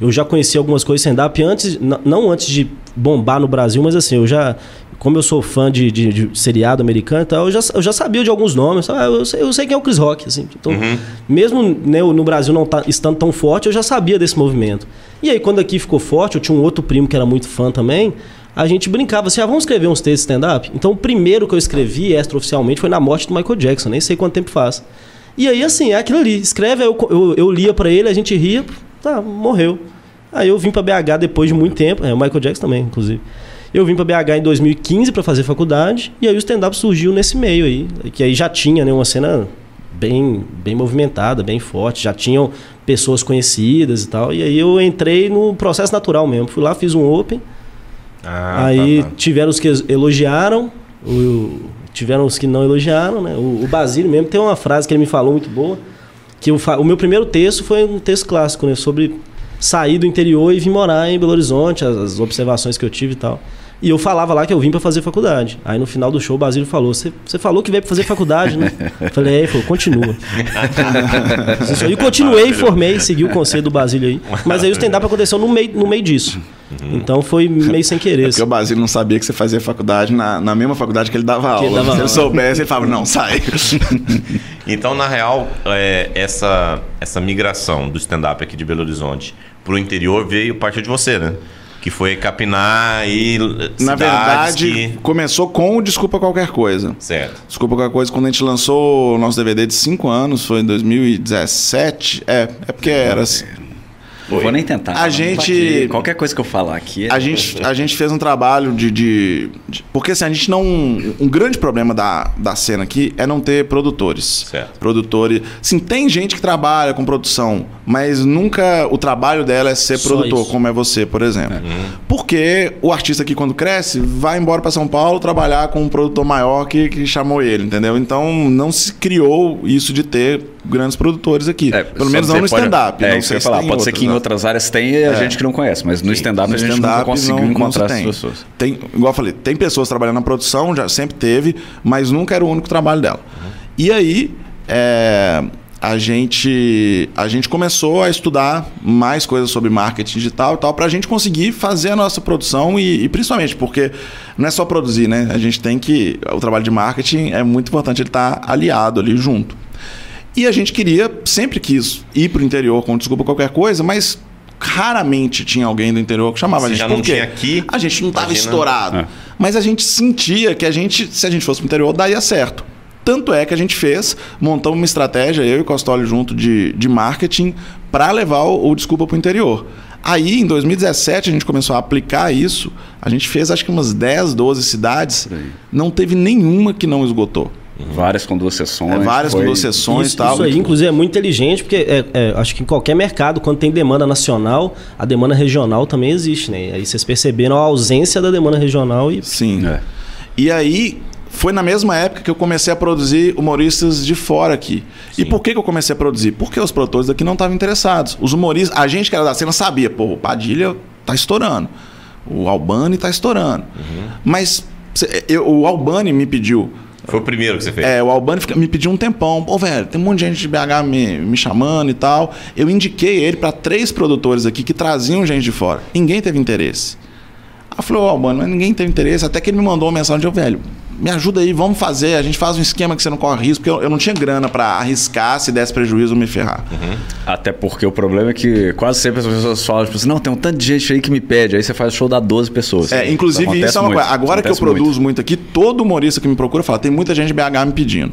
Eu já conheci algumas coisas de stand-up antes, não antes de bombar no Brasil, mas assim, eu já. Como eu sou fã de, de- de seriado americano e tal, eu já, eu já sabia de alguns nomes. Ah, eu, sei, eu sei quem é o Chris Rock. Assim, então, Mesmo né, no Brasil não tá, estando tão forte, eu já sabia desse movimento. E aí, quando aqui ficou forte, eu tinha um outro primo que era muito fã também a gente brincava assim, ah, vamos escrever uns textos stand-up? Então o primeiro que eu escrevi extraoficialmente foi na morte do Michael Jackson, nem sei quanto tempo faz. E aí, assim, é aquilo ali, escreve, eu, eu, eu lia pra ele, a gente ria, tá, morreu. Aí eu vim pra BH depois de muito tempo, é, o Michael Jackson também, inclusive. Eu vim pra BH em 2015 pra fazer faculdade, e aí o stand-up surgiu nesse meio aí, que aí já tinha né, uma cena bem, bem movimentada, bem forte. Já tinham pessoas conhecidas e tal. E aí eu entrei no processo natural mesmo. Fui lá, fiz um Open. Ah, aí tá, tá. tiveram os que elogiaram, o- tiveram os que não elogiaram, né? O, o Basílio mesmo tem uma frase que ele me falou muito boa. Que eu o meu primeiro texto foi um texto clássico, né? Sobre sair do interior e vir morar em Belo Horizonte, as, as observações que eu tive e tal. E eu falava lá que eu vim para fazer faculdade. Aí no final do show o Basílio falou: Você você falou que veio para fazer faculdade, né? Eu Falei: É, ele falou: Continua. E continuei, formei, segui o conselho do Basílio aí. Mas aí o stand-up aconteceu no meio, no meio disso. Então foi meio sem querer. Porque o Basílio não sabia que você fazia faculdade na, na mesma faculdade que ele dava aula. ele dava Se ele aula. soubesse, ele falava, não, sai. Então, na real, é, essa, essa migração do stand-up aqui de Belo Horizonte pro interior veio partir de você, né? Que foi capinar e Na verdade, que- começou com o Desculpa Qualquer Coisa. Certo. Desculpa Qualquer Coisa, quando a gente lançou o nosso DVD de 5 anos, foi em 2017. É, é porque era assim. Não vou nem tentar. A gente- Qualquer coisa que eu falar aqui. é- A gente, a gente fez um trabalho de, de- de- Porque assim, a gente não. Um grande problema da, da cena aqui é não ter produtores. Certo. Produtores. Sim, tem gente que trabalha com produção, mas nunca o trabalho dela é ser Só produtor, isso. como é você, por exemplo. Porque o artista aqui, quando cresce, vai embora para São Paulo trabalhar com um produtor maior que, que chamou ele, entendeu? Então não se criou isso de ter grandes produtores aqui. É, Pelo menos não no stand-up. É, não sei se falar. tem Pode ser que em né? outras áreas tenha a gente que não conhece, mas no stand-up a gente nunca stand-up conseguiu não- não encontrar se essas pessoas. Tem, igual eu falei, tem pessoas trabalhando na produção, já sempre teve, mas nunca era o único trabalho dela. E aí, é, a, gente, a gente começou a estudar mais coisas sobre marketing digital e tal, para a gente conseguir fazer a nossa produção e, e principalmente porque não é só produzir, né? A gente tem que. O trabalho de marketing é muito importante ele estar aliado ali junto. E a gente queria, sempre quis ir para o interior com desculpa qualquer coisa, mas raramente tinha alguém do interior que chamava Se a gente. já não tinha aqui, a gente não estava estourado. É. Mas a gente sentia que a gente, se a gente fosse para o interior, daria certo. Tanto é que a gente fez, montamos uma estratégia, eu e o Costoli junto, de, de marketing para levar o, o Desculpa para o interior. Aí, em 2017, a gente começou a aplicar isso. A gente fez acho que umas 10, 12 cidades. Não teve nenhuma que não esgotou. Várias com duas sessões. É, várias com foi- duas sessões. Isso, tal. isso aí, inclusive, é muito inteligente, porque é, é, acho que em qualquer mercado, quando tem demanda nacional, a demanda regional também existe, né? Aí vocês perceberam a ausência da demanda regional e Sim. É. E aí, foi na mesma época que eu comecei a produzir humoristas de fora aqui. E por que, que eu comecei a produzir? Porque os produtores daqui não estavam interessados. Os humoristas, a gente que era da cena sabia, pô, o Padilha tá estourando. O Albani tá estourando. Mas cê- eu- o Albani me pediu. Foi o primeiro que você fez. É, o Albani fica- me pediu um tempão. Pô, velho, tem um monte de gente de BH me, me chamando e tal. Eu indiquei ele para três produtores aqui que traziam gente de fora. Ninguém teve interesse. Aí ô Albano, mas ninguém teve interesse. Até que ele me mandou uma mensagem, eu, velho, me ajuda aí, vamos fazer. A gente faz um esquema que você não corre risco, porque eu, eu não tinha grana para arriscar se desse prejuízo me ferrar. Até porque o problema é que quase sempre as pessoas falam, tipo assim, não, tem um tanto de gente aí que me pede. Aí você faz o show da 12 pessoas. É, inclusive, acontece isso é uma muito, coisa. Agora que eu acontece muito. produzo muito. aqui, todo humorista que me procura fala: tem muita gente de BH me pedindo.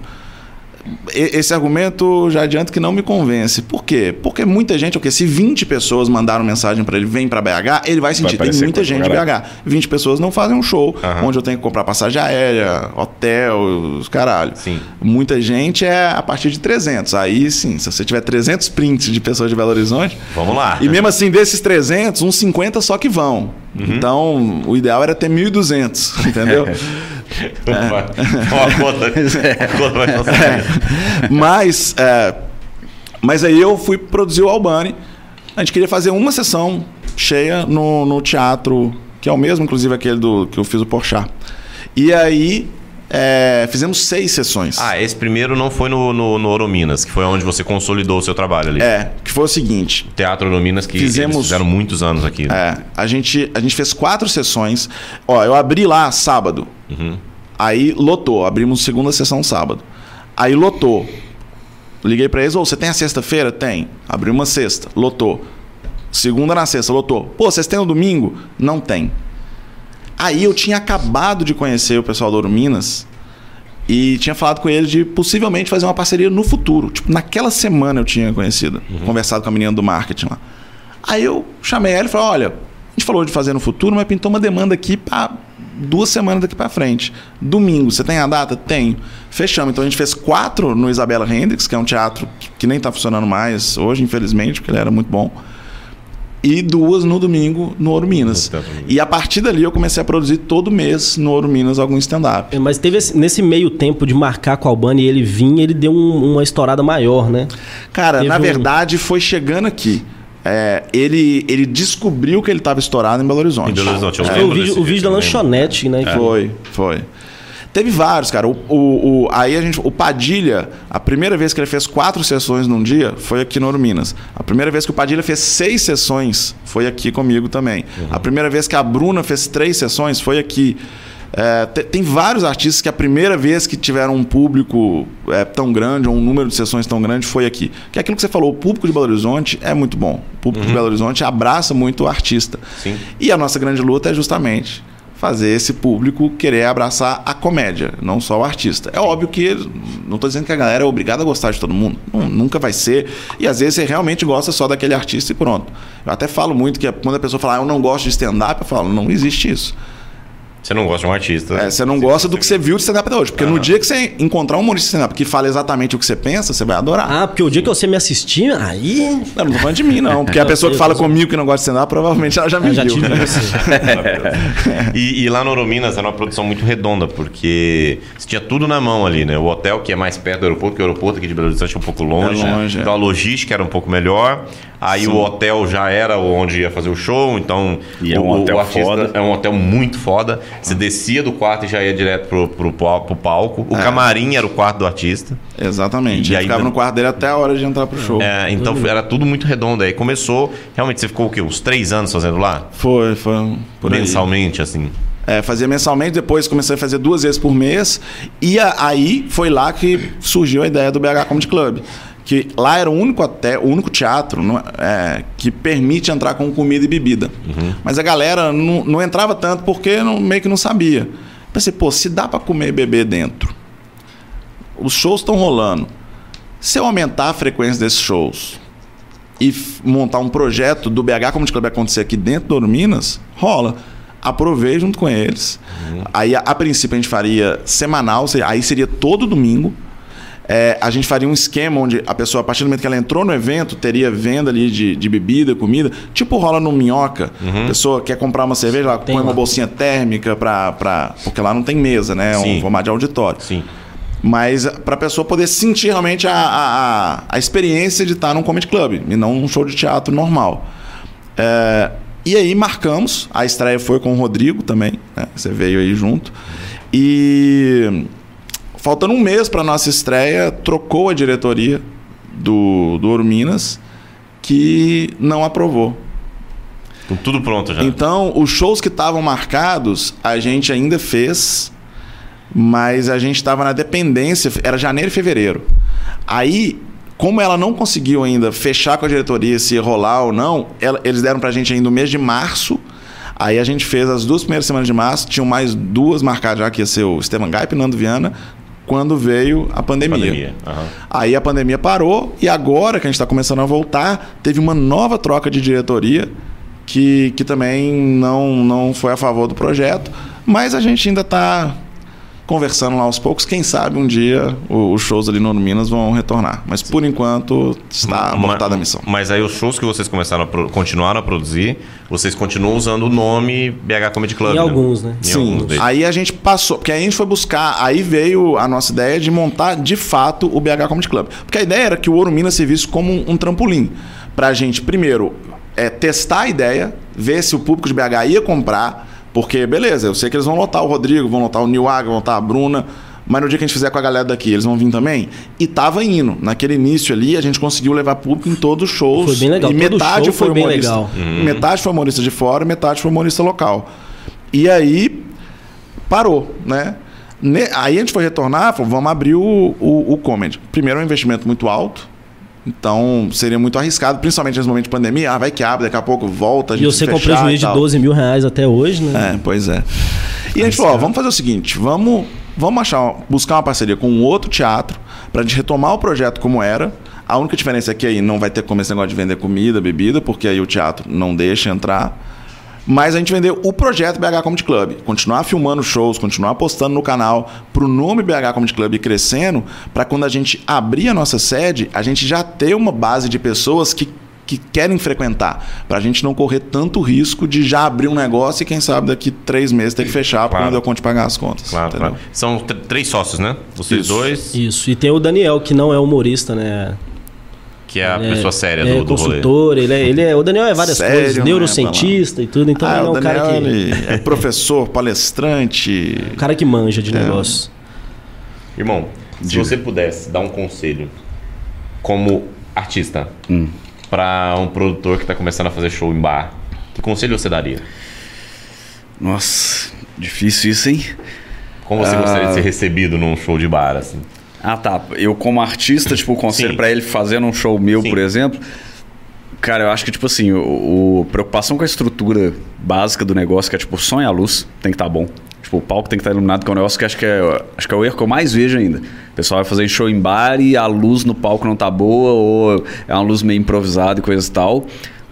Esse argumento já adianto que não me convence. Por quê? Porque muita gente, o quê? Se 20 pessoas mandaram mensagem para ele, vem para BH, ele vai sentir. tem aparecer muita gente de BH. 20 pessoas não fazem um show Aham. onde eu tenho que comprar passagem aérea, hotel, os caralho. Sim. Muita gente é a partir de 300. Aí sim, se você tiver 300 prints de pessoas de Belo Horizonte, Vamos lá. e mesmo assim, desses 300, uns 50 só que vão. Então, o ideal era ter 1.200, entendeu? Mas, é, mas aí eu fui produzir o Albani. A gente queria fazer uma sessão cheia no, no teatro, que é o mesmo, inclusive, aquele do que eu fiz o Porchat. E aí, é, fizemos seis sessões. Ah, esse primeiro não foi no, no, no Orominas, que foi onde você consolidou o seu trabalho ali. É, que foi o seguinte. Teatro Orominas, que Fizemos- fizeram muitos anos aqui. né? É, a gente, a gente fez quatro sessões. Ó, eu abri lá sábado. Aí lotou. Abrimos segunda sessão sábado. Aí lotou. Liguei pra eles, ô, você tem a sexta-feira? Tem. Abri uma sexta, lotou. Segunda na sexta, lotou. Pô, vocês têm no domingo? Não tem. Aí eu tinha acabado de conhecer o pessoal do Ouro Minas e tinha falado com ele de possivelmente fazer uma parceria no futuro. Tipo, naquela semana eu tinha conhecido, conversado com a menina do marketing lá. Aí eu chamei ela e falei: olha, a gente falou de fazer no futuro, mas pintou uma demanda aqui para duas semanas daqui para frente. Domingo, você tem a data? Tenho. Fechamos. Então a gente fez quatro no Isabela Hendricks, que é um teatro que nem está funcionando mais hoje, infelizmente, porque ele era muito bom. E duas no domingo no Ouro Minas. Teatro Minas. E a partir dali eu comecei a produzir todo mês no Ouro Minas algum stand-up. É, Mas teve esse- nesse meio tempo de marcar com a Albani e ele vir, ele deu um- uma estourada maior, né? Cara, Teve na um- verdade foi chegando aqui. É, ele, ele descobriu que ele estava estourado em Belo Horizonte. Em Belo Horizonte, eu lembro o vídeo, o vídeo da lanchonete, né? que- Foi, foi. Teve vários, cara. O, o, o- aí a gente, o Padilha, a primeira vez que ele fez quatro sessões num dia foi aqui no Ouro Minas. A primeira vez que o Padilha fez seis sessões foi aqui comigo também. A primeira vez que a Bruna fez três sessões foi aqui. É, te- tem vários artistas que a primeira vez que tiveram um público é, tão grande, ou um número de sessões tão grande, foi aqui. Que é aquilo que você falou, o público de Belo Horizonte é muito bom. O público de Belo Horizonte abraça muito o artista. Sim. E a nossa grande luta é justamente fazer esse público querer abraçar a comédia, não só o artista. É óbvio que não estou dizendo que a galera é obrigada a gostar de todo mundo, Não, nunca vai ser. E às vezes você realmente gosta só daquele artista e pronto. Eu até falo muito que quando a pessoa fala, ah, eu não gosto de stand-up, eu falo, não existe isso. Você não gosta de um artista. É, você não gosta do que você viu de stand-up até hoje. Porque no dia que você encontrar um humorista de stand-up que fala exatamente o que você pensa, você vai adorar. Ah, porque o dia que você me assistir, aí. Não, não tô falando de mim, não. Porque a pessoa que fala comigo que não gosta de stand-up, provavelmente ela já me Eu já viu. tive você. E, e lá no Orominas era uma produção muito redonda, porque você tinha tudo na mão ali, né? O hotel, que é mais perto do aeroporto, que o aeroporto aqui de Belo Horizonte é um pouco longe. É longe, é. Então a logística era um pouco melhor. Aí o hotel já era onde ia fazer o show, então E é o, um o hotel artista foda. é um hotel muito foda. Você descia do quarto e já ia direto pro, pro, pro palco. O É. camarim era o quarto do artista. Exatamente. E aí- ficava no quarto dele até a hora de entrar pro show. É, então era tudo muito redondo. Aí começou, realmente, você ficou o quê? Uns três anos fazendo lá? Foi, foi por aí. Mensalmente, assim. É, fazia mensalmente, depois comecei a fazer duas vezes por mês. E aí foi lá que surgiu a ideia do BH Comedy Club. Que lá era o único, até, o único teatro não é, é, que permite entrar com comida e bebida. Mas a galera não, não entrava tanto porque não- meio que não sabia. Pensei, pô, se dá pra comer e beber dentro, os shows estão rolando. Se eu aumentar a frequência desses shows e montar um projeto do BH Comedy Club acontecer aqui dentro do Ouro Minas, rola. Aprovei junto com eles. Aí, a, a princípio, a gente faria semanal, se- aí seria todo domingo. É, a gente faria um esquema onde a pessoa, a partir do momento que ela entrou no evento, teria venda ali de, de bebida, comida. Tipo rola no Minhoca. A pessoa quer comprar uma cerveja, ela Tem põe uma lá. bolsinha térmica pra, pra. Porque lá não tem mesa, né? É um formato de auditório. Sim. Mas para a pessoa poder sentir realmente a, a, a, a experiência de estar num comedy club e não num show de teatro normal. É, e aí marcamos, a estreia foi com o Rodrigo também, né? Você veio aí junto. E faltando um mês para nossa estreia, trocou a diretoria do, do Ouro Minas, que não aprovou. Com tudo pronto já. Então, os shows que estavam marcados, a gente ainda fez, mas a gente estava na dependência, era janeiro e fevereiro. Aí, como ela não conseguiu ainda fechar com a diretoria se rolar ou não, ela- eles deram pra gente ainda o mês de março. Aí a gente fez as duas primeiras semanas de março, tinham mais duas marcadas já, que ia ser o Esteban Gaipe e Nando Viana, quando veio a pandemia. Pandemia. aham. Aí a pandemia parou e agora que a gente está começando a voltar, teve uma nova troca de diretoria que, que também não, não foi a favor do projeto, mas a gente ainda está conversando lá aos poucos. Quem sabe um dia os shows ali no Minas vão retornar. Mas por enquanto está montada a missão. Mas aí os shows que vocês começaram a pro- continuaram a produzir, vocês continuam usando o nome BH Comedy Club. Em né? alguns, né? Em Sim, alguns aí a gente passou, porque aí a gente foi buscar, aí veio a nossa ideia de montar de fato o BH Comedy Club. Porque a ideia era que o Ouro Minas servisse como um, um trampolim pra gente, primeiro, é, testar a ideia, ver se o público de BH ia comprar, porque beleza, eu sei que eles vão lotar o Rodrigo, vão lotar o Nil Agra, vão lotar a Bruna, mas no dia que a gente fizer com a galera daqui, eles vão vir também? E tava indo. Naquele início ali, a gente conseguiu levar público em todos os shows. Foi bem legal. E metade foi, foi humorista. legal. Metade foi humorista de fora, metade foi humorista local. E aí parou, né? Aí a gente foi retornar, falou, vamos abrir o, o, o comedy. Primeiro é um investimento muito alto, então seria muito arriscado, principalmente nesse momento de pandemia. Ah, vai que abre, daqui a pouco volta, a E gente você com prejuízo e de tal. 12 mil reais até hoje, né? É, pois é. E a gente falou, ó, vamos fazer o seguinte, vamos, vamos achar, buscar uma parceria com um outro teatro pra gente retomar o projeto como era. A única diferença é que aí não vai ter como esse negócio de vender comida, bebida, porque aí o teatro não deixa entrar. Mas a gente vendeu o projeto BH Comedy Club. Continuar filmando shows, continuar postando no canal, pro nome BH Comedy Club ir crescendo, para quando a gente abrir a nossa sede, a gente já ter uma base de pessoas que, que querem frequentar. Pra gente não correr tanto risco de já abrir um negócio e quem sabe daqui três meses ter que fechar porque Claro. não deu conta de pagar as contas. Claro, claro. São tr- três sócios, né? Vocês Isso. dois, Isso. E tem o Daniel, que não é humorista, né? Que é a Ele pessoa séria é do, do rolê. consultor, ele é, ele é. O Daniel é várias Sério, coisas, né, neurocientista e tudo, então ah, ele é um cara Daniel, que. ele é professor, palestrante. um cara que manja de negócios. Irmão, se você pudesse dar um conselho como artista Hum. pra um produtor que tá começando a fazer show em bar, que conselho você daria? Nossa, difícil isso, hein? Como você gostaria de ser recebido num show de bar, assim? Ah, tá. Eu, como artista, tipo, o conselho pra ele fazendo um show meu, Sim. por exemplo. Cara, eu acho que, tipo assim, o, o- preocupação com a estrutura básica do negócio, que é tipo, o som e a luz, tem que estar bom. Tipo, o palco tem que estar iluminado, que é um negócio que acho que é, acho que é o erro que eu mais vejo ainda. O pessoal vai fazer show em bar e a luz no palco não tá boa, ou é uma luz meio improvisada e coisa e tal.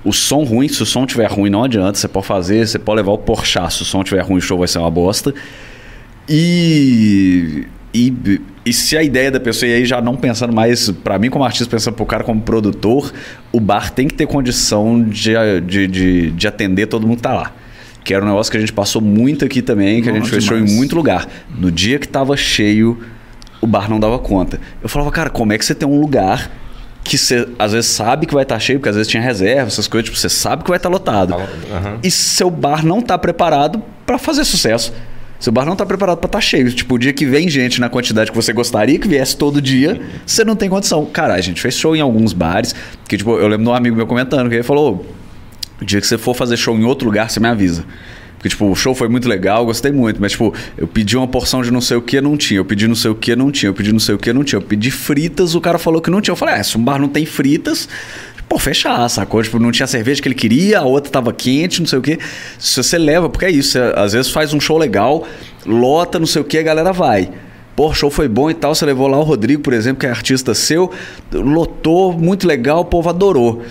O som ruim, se o som tiver ruim, não adianta. Você pode fazer, você pode levar o porchá. Se o som tiver ruim, o show vai ser uma bosta. E, e, e se a ideia da pessoa, e aí já não pensando mais, pra mim como artista, pensando pro cara como produtor, o bar tem que ter condição de, de, de, de atender todo mundo que tá lá. Que era um negócio que a gente passou muito aqui também, que a gente fez show em muito lugar. No dia que tava cheio, o bar não dava conta. Eu falava, cara, como é que você tem um lugar que você às vezes sabe que vai estar cheio, porque às vezes tinha reserva, essas coisas, tipo, você sabe que vai estar lotado. Aham. E seu bar não tá preparado para fazer sucesso. Seu bar não tá preparado para estar cheio. Tipo, o dia que vem gente na quantidade que você gostaria que viesse todo dia, você não tem condição. Cara, a gente fez show em alguns bares, que tipo, eu lembro de um amigo meu comentando, que ele falou: o dia que você for fazer show em outro lugar, você me avisa. Porque, tipo, o show foi muito legal, gostei muito, mas, tipo, eu pedi uma porção de não sei o que, não tinha. Eu pedi não sei o que, não tinha. Eu pedi não sei o que, não tinha. Eu pedi fritas, o cara falou que não tinha. Eu falei, é, se um bar não tem fritas, pô, fechar, sacou? Tipo, não tinha cerveja que ele queria, a outra tava quente, não sei o que. Se você leva, porque é isso, você, às vezes faz um show legal, lota, não sei o que, a galera vai. Pô, show foi bom e tal. Você levou lá o Rodrigo, por exemplo, que é artista seu, lotou, muito legal, o povo adorou.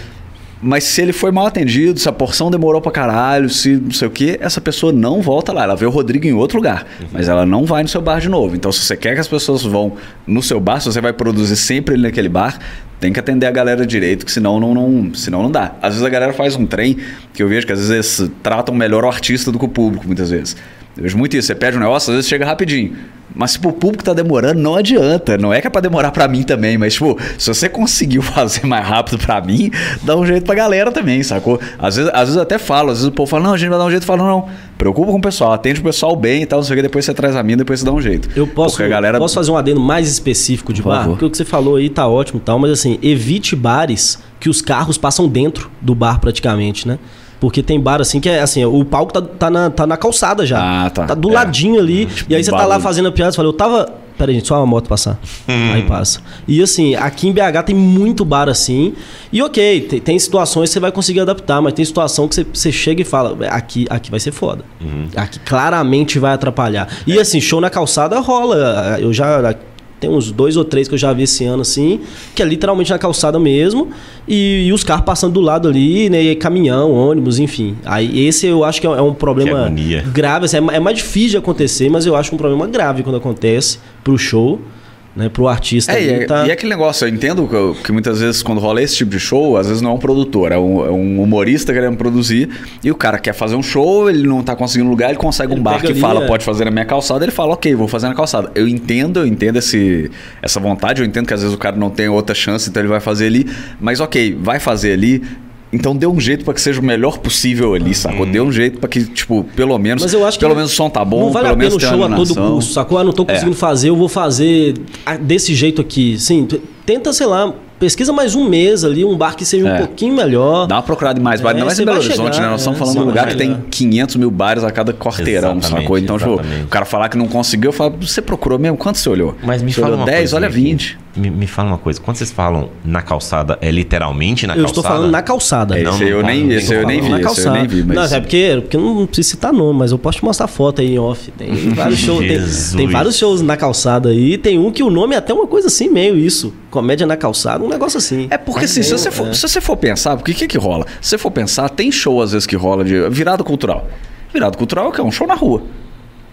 Mas se ele foi mal atendido, se a porção demorou pra caralho, se não sei o que, essa pessoa não volta lá. Ela vê o Rodrigo em outro lugar, mas ela não vai no seu bar de novo. Então, se você quer que as pessoas vão no seu bar, se você vai produzir sempre ele naquele bar, tem que atender a galera direito, que senão não, não, senão não dá. Às vezes a galera faz um trem, que eu vejo que às vezes tratam melhor o artista do que o público, muitas vezes. Eu vejo muito isso. Você pede um negócio, às vezes chega rapidinho. Mas se pro público tá demorando, não adianta. Não é que é pra demorar pra mim também, mas, tipo, se você conseguiu fazer mais rápido pra mim, dá um jeito pra galera também, sacou? Às vezes, às vezes eu até falo, às vezes o povo fala, não, a gente vai dar um jeito. Eu falo, não, não, preocupa com o pessoal, atende o pessoal bem e tal, não sei o que, depois você traz a mim, depois você dá um jeito. Eu posso, Porque a galera... posso fazer um adendo mais específico de Por bar? favor. Porque o que você falou aí tá ótimo e tal, mas assim, evite bares que os carros passam dentro do bar praticamente, né? Porque tem bar assim que é assim, o palco tá, tá, na, tá na calçada já. Ah, tá. do É. ladinho ali. e aí você tá lá barulho. fazendo a piada, você fala, eu tava. Pera aí, gente, só uma moto passar. Aí passa. E assim, aqui em BH tem muito bar assim. E ok, tem, tem situações que você vai conseguir adaptar, mas tem situação que você, você chega e fala, aqui, aqui vai ser foda. Aqui claramente vai atrapalhar. E assim, show na calçada rola. Eu já. Tem uns dois ou três que eu já vi esse ano, assim, que é literalmente na calçada mesmo, e, e os carros passando do lado ali, né? E caminhão, ônibus, enfim. Aí esse eu acho que é, é um problema agonia. grave, assim, é, é mais difícil de acontecer, mas eu acho um problema grave quando acontece pro show, né? Pro artista. É, e, é, tá- e é aquele negócio, eu entendo que, que muitas vezes quando rola esse tipo de show, às vezes não é um produtor, é um, é um humorista querendo produzir, e o cara quer fazer um show, ele não tá conseguindo lugar, ele consegue Ele um bar que ali, fala, é. pode fazer na minha calçada, ele fala, ok, vou fazer na calçada. Eu entendo, eu entendo esse, essa vontade, eu entendo que às vezes o cara não tem outra chance, então ele vai fazer ali, mas ok, vai fazer ali. Então dê um jeito pra que seja o melhor possível ali, sacou? Dê um jeito pra que, tipo, pelo menos. Mas eu acho que pelo não- menos o som tá bom, não vale pelo a pena menos o show a todo custo, sacou? Ah, não tô conseguindo fazer, eu vou fazer desse jeito aqui. Sim, tenta, sei lá, pesquisa mais um mês ali, um bar que seja um É. pouquinho melhor. Dá uma procurada em mais bares. É, Não vai você ser Belo Horizonte, chegar, né? Nós estamos é, falando de um lugar que tem chegar. 500 mil bares a cada quarteirão, Exatamente, sacou? Então, tipo, exatamente. o cara falar que não conseguiu, eu falo, você procurou mesmo? Quanto você olhou? Mas me você fala olhou uma 10, coisa, olha Henrique. 20. Me, me fala uma coisa. Quando vocês falam na calçada, é literalmente na eu calçada? estou falando na calçada. É, Não, esse aí eu não nem, não eu nem vi, na esse eu calçada. nem vi, mas... Não, é porque, porque não precisa citar nome, mas eu posso te mostrar foto aí em off. Tem vários shows, tem, tem vários shows na calçada aí. Tem um que o nome é até uma coisa assim, meio isso. Comédia na calçada, um negócio assim. É porque assim, se meio, você, for, é. se você for pensar, porque o que que rola? Se você for pensar, tem show às vezes que rola de virado cultural. Virado cultural é o quê? É um show na rua.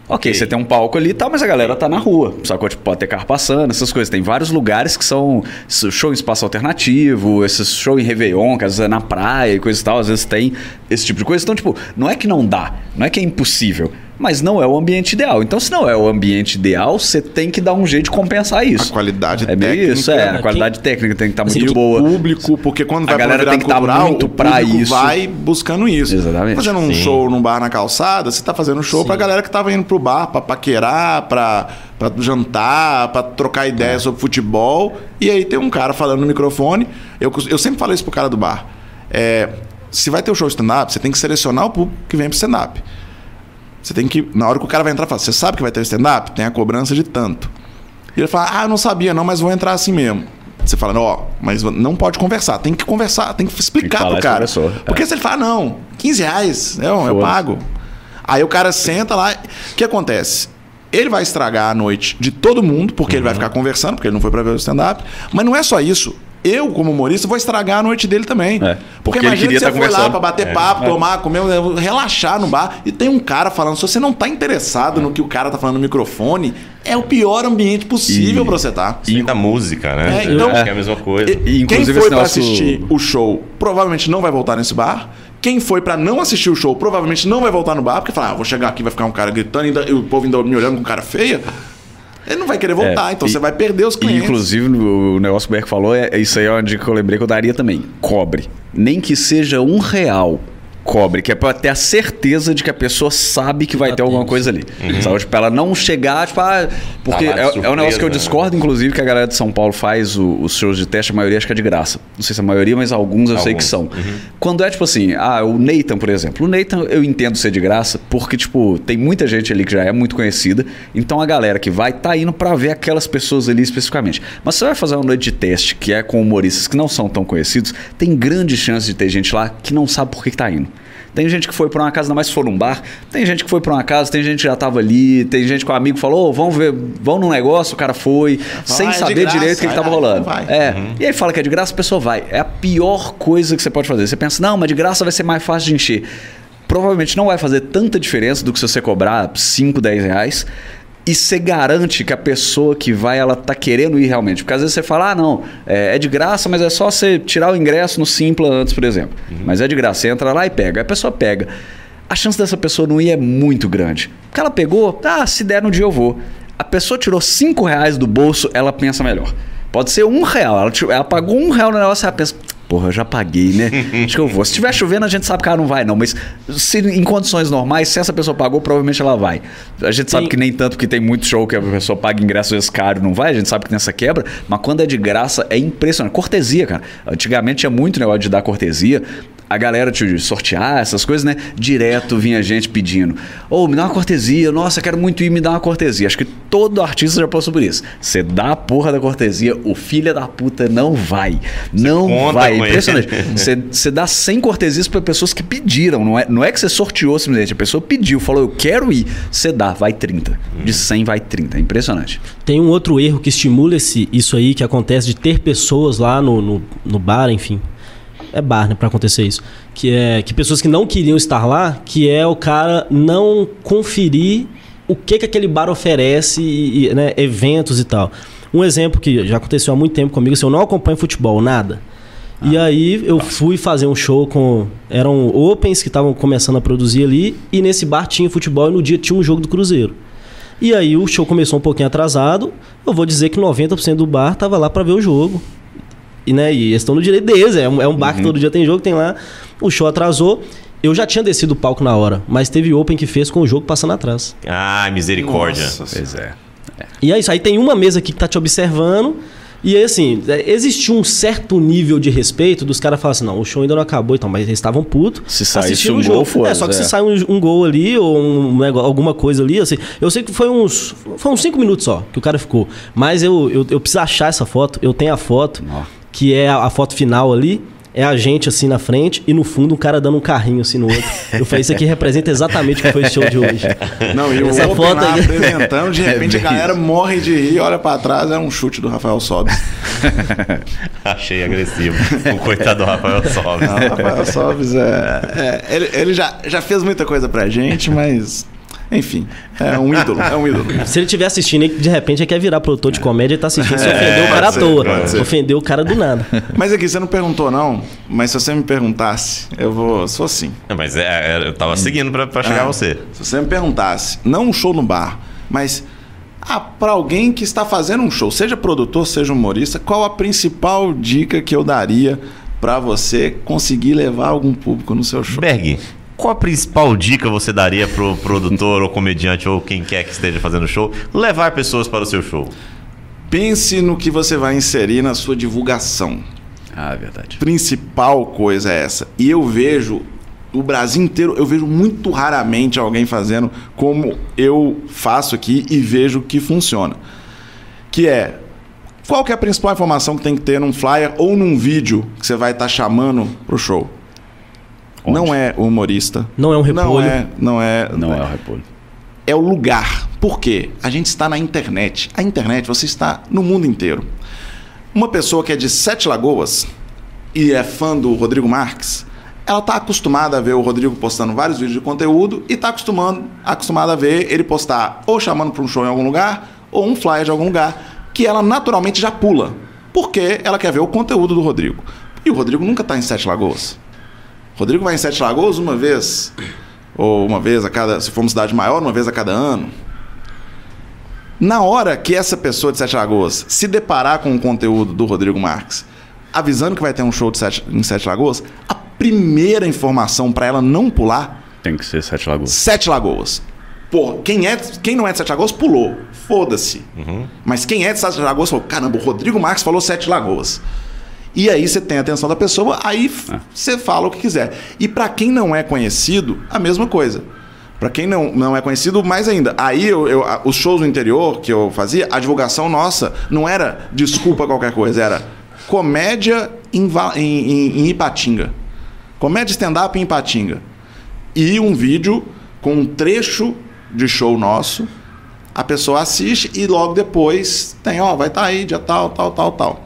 Ok, você tem um palco ali e tal, mas a galera tá na rua. Sacou? Tipo, pode ter carro passando, essas coisas. Tem vários lugares que são show em espaço alternativo, esses show em Réveillon, que às vezes é na praia e coisa e tal, às vezes tem esse tipo de coisa. Então, tipo, não é que não dá, não é que é impossível, mas não é o ambiente ideal. Então, se não é o ambiente ideal, você tem que dar um jeito de compensar isso. A qualidade é meio técnica, isso, é. A qualidade técnica tem que estar muito Assim, boa. público, porque quando A vai pra galera tem que tá cultural, muito público isso. vai buscando isso. Exatamente. Fazendo um Sim. show num bar na calçada, você tá fazendo show pra galera que tava indo pro bar pra paquerar, pra, pra jantar, pra trocar É. ideias sobre futebol. E aí tem um cara falando no microfone. Eu, eu sempre falo isso pro cara do bar. É, se vai ter o show stand-up, você tem que selecionar o público que vem pro stand-up. Você tem que, na hora que o cara vai entrar, fala, você sabe que vai ter stand-up? Tem a cobrança de tanto. E ele fala, ah, eu não sabia não, mas vou entrar assim mesmo. Você fala, ó, mas não pode conversar. Tem que conversar, tem que explicar falar pro isso pro cara. é. Porque se ele fala, não, 15 reais, eu, eu Foda-se. pago. Aí o cara senta lá, o que acontece? Ele vai estragar a noite de todo mundo, porque ele vai Uhum. ficar conversando, porque ele não foi pra ver o stand-up. Mas não é só isso. Eu, como humorista, vou estragar a noite dele também. É, Porque, porque ele imagina que você tá foi lá pra bater papo, tomar, comer, relaxar no bar, e tem um cara falando, se você não tá interessado no que o cara tá falando no microfone, é o pior ambiente possível E- pra você tá. Sim, da música, né? É, então- Acho que é a mesma coisa. E- E, Quem inclusive, foi pra negócio- assistir o show provavelmente não vai voltar nesse bar. Quem foi pra não assistir o show provavelmente não vai voltar no bar, porque fala, ah, vou chegar aqui vai ficar um cara gritando e o povo ainda me olhando com cara feia. Ele não vai querer voltar, É, então e- você vai perder os clientes. inclusive, o negócio que o Berg falou, é, é isso aí é uma dica que eu lembrei que eu daria também. Cobre. Nem que seja um real. Cobre, que é pra ter a certeza de que a pessoa sabe que vai ter alguma coisa ali. Sabe? Tipo, ela não chegar, tipo, ah, porque Tá lá de é, é um negócio surpresa, que eu né? discordo, inclusive, que a galera de São Paulo faz o- os shows de teste, a maioria acho que é de graça. Não sei se a maioria, mas alguns eu sei que Alguns. são. Quando é tipo assim, ah, o Nathan, por exemplo. O Nathan eu entendo ser de graça, porque, tipo, tem muita gente ali que já é muito conhecida. Então a galera que vai tá indo pra ver aquelas pessoas ali especificamente. Mas você vai fazer uma noite de teste que é com humoristas que não são tão conhecidos, tem grande chance de ter gente lá que não sabe por que, que tá indo. Tem gente que foi pra uma casa, ainda mais se for num bar. Tem gente que foi pra uma casa, tem gente que já tava ali, tem gente que o amigo falou, "Ô, vamos ver, vamos num negócio, o cara foi, sem é saber graça, direito o que, que vai tava lá, rolando. É. E aí fala que é de graça, a pessoa vai. É a pior coisa que você pode fazer. Você pensa, não, mas de graça vai ser mais fácil de encher. Provavelmente não vai fazer tanta diferença do que se você cobrar 5, 10 reais. E você garante que a pessoa que vai, ela tá querendo ir realmente. Porque às vezes você fala, ah, não, é, é de graça, mas é só você tirar o ingresso no Simpla antes, por exemplo. Mas é de graça. Você entra lá e pega. A pessoa pega. A chance dessa pessoa não ir é muito grande. Porque ela pegou, ah, se der no dia eu vou. A pessoa tirou 5 reais do bolso, ela pensa melhor. Pode ser um real. Ela, ela pagou um real no negócio e ela pensa, porra, eu já paguei, né? Acho que eu vou. Se estiver chovendo, a gente sabe que ela não vai, não. Mas se em condições normais, se essa pessoa pagou, provavelmente ela vai. A gente sabe que nem tanto, porque tem muito show que a pessoa paga ingresso às vezes caro não vai. A gente sabe que tem essa quebra. Mas quando é de graça, é impressionante. Cortesia, cara. Antigamente tinha muito negócio de dar cortesia. A galera de sortear essas coisas, né? Direto vinha gente pedindo. Ô, me dá uma cortesia. Nossa, quero muito ir, me dá uma cortesia. Acho que todo artista já passou por isso. Você dá a porra da cortesia, o filho da puta não vai. Não conta vai. É impressionante. Você, você dá 100 cortesias para pessoas que pediram. Não é, não é que você sorteou simplesmente. A pessoa pediu, falou, eu quero ir. Você dá, vai 30. De 100 vai 30. É impressionante. Tem um outro erro que estimula esse, isso aí que acontece de ter pessoas lá no, no, no bar, enfim. É bar, né, pra acontecer isso. Que é que pessoas que não queriam estar lá, que é o cara não conferir o que, que aquele bar oferece, e, né, eventos e tal. Um exemplo que já aconteceu há muito tempo comigo, assim, eu não acompanho futebol, nada. E aí eu fui fazer um show com. Eram opens que estavam começando a produzir ali, e nesse bar tinha futebol e no dia tinha um jogo do Cruzeiro. E aí o show começou um pouquinho atrasado. Eu vou dizer que 90% do bar tava lá para ver o jogo. E, né, e eles estão no direito deles. É um, é um bar que todo dia tem jogo, tem lá. O show atrasou. Eu já tinha descido o palco na hora, mas teve Open que fez com o jogo passando atrás. Ah, misericórdia. Nossa Pois é. E é isso. Aí tem uma mesa aqui que tá te observando. E aí, assim, é, existiu um certo nível de respeito dos caras falarem assim, não, o show ainda não acabou, então, mas eles estavam putos. Se saísse assistindo um o jogo. gol, foda-se, É, só que é. se sai um, um gol ali ou um alguma coisa ali, assim, eu sei que foi uns, foi uns cinco minutos só que o cara ficou. Mas eu, eu, eu preciso achar essa foto, eu tenho a foto, Ó. que é a, a foto final ali. É a gente assim na frente e no fundo um cara dando um carrinho assim no outro. Eu falei, isso aqui representa exatamente o que foi esse show de hoje. Não, e o Essa Open foto lá aí- apresentando, de repente É a galera bem morre de rir, olha pra trás, é um chute do Rafael Sobes. Achei agressivo. O coitado do Rafael Sobes. Não, o Rafael Sobes é. é, ele ele já, já fez muita coisa pra gente, mas. Enfim, é um ídolo, é um ídolo. Se ele estiver assistindo e de repente ele quer virar produtor de comédia e tá assistindo, você ofendeu o cara à ser, toa. pode ser. Ofendeu o cara do nada. Mas aqui, você não perguntou, não, mas se você me perguntasse, eu vou. Sou assim. Mas é, é, eu tava seguindo pra, pra chegar a você. Se você me perguntasse, não um show no bar, mas ah, para alguém que está fazendo um show, seja produtor, seja humorista, qual a principal dica que eu daria para você conseguir levar algum público no seu show? Berg, qual a principal dica você daria pro produtor ou comediante ou quem quer que esteja fazendo show levar pessoas para o seu show? Pense no que você vai inserir na sua divulgação. Ah, é verdade. Principal coisa é essa. E eu vejo o Brasil inteiro, eu vejo muito raramente alguém fazendo como eu faço aqui e vejo que funciona. Que é qual que é a principal informação que tem que ter num flyer ou num vídeo que você vai estar chamando pro show? Onde? Não é o humorista. Não é um Não repolho. é, não é, Não é o repolho. é o lugar. Por quê? A gente está na internet. A internet, você está no mundo inteiro. Uma pessoa que é de Sete Lagoas e é fã do Rodrigo Marques, ela está acostumada a ver o Rodrigo postando vários vídeos de conteúdo e está acostumando, acostumada a ver ele postar ou chamando para um show em algum lugar ou um flyer de algum lugar que ela naturalmente já pula. Porque ela quer ver o conteúdo do Rodrigo. E o Rodrigo nunca está em Sete Lagoas. Rodrigo vai em Sete Lagoas uma vez, ou uma vez a cada, se for uma cidade maior, uma vez a cada ano. Na hora que essa pessoa de Sete Lagoas se deparar com o conteúdo do Rodrigo Marques, avisando que vai ter um show de Sete, em Sete Lagoas, a primeira informação para ela não pular, Tem que ser Sete Lagoas. Sete Lagoas. Pô, quem, é, quem não é de Sete Lagoas pulou. Foda-se. Mas quem é de Sete Lagoas falou: caramba, o Rodrigo Marques falou Sete Lagoas. E aí você tem a atenção da pessoa, aí f- você fala o que quiser. E para quem não é conhecido, a mesma coisa. Para quem não, não é conhecido, mais ainda. Aí eu, eu- os shows no interior que eu fazia, a divulgação nossa não era desculpa qualquer coisa, era comédia em, em- em- em Ipatinga. Comédia stand-up em Ipatinga. E um vídeo com um trecho de show nosso. A pessoa assiste e logo depois tem, ó, vai estar aí, dia tal, tal, tal, tal.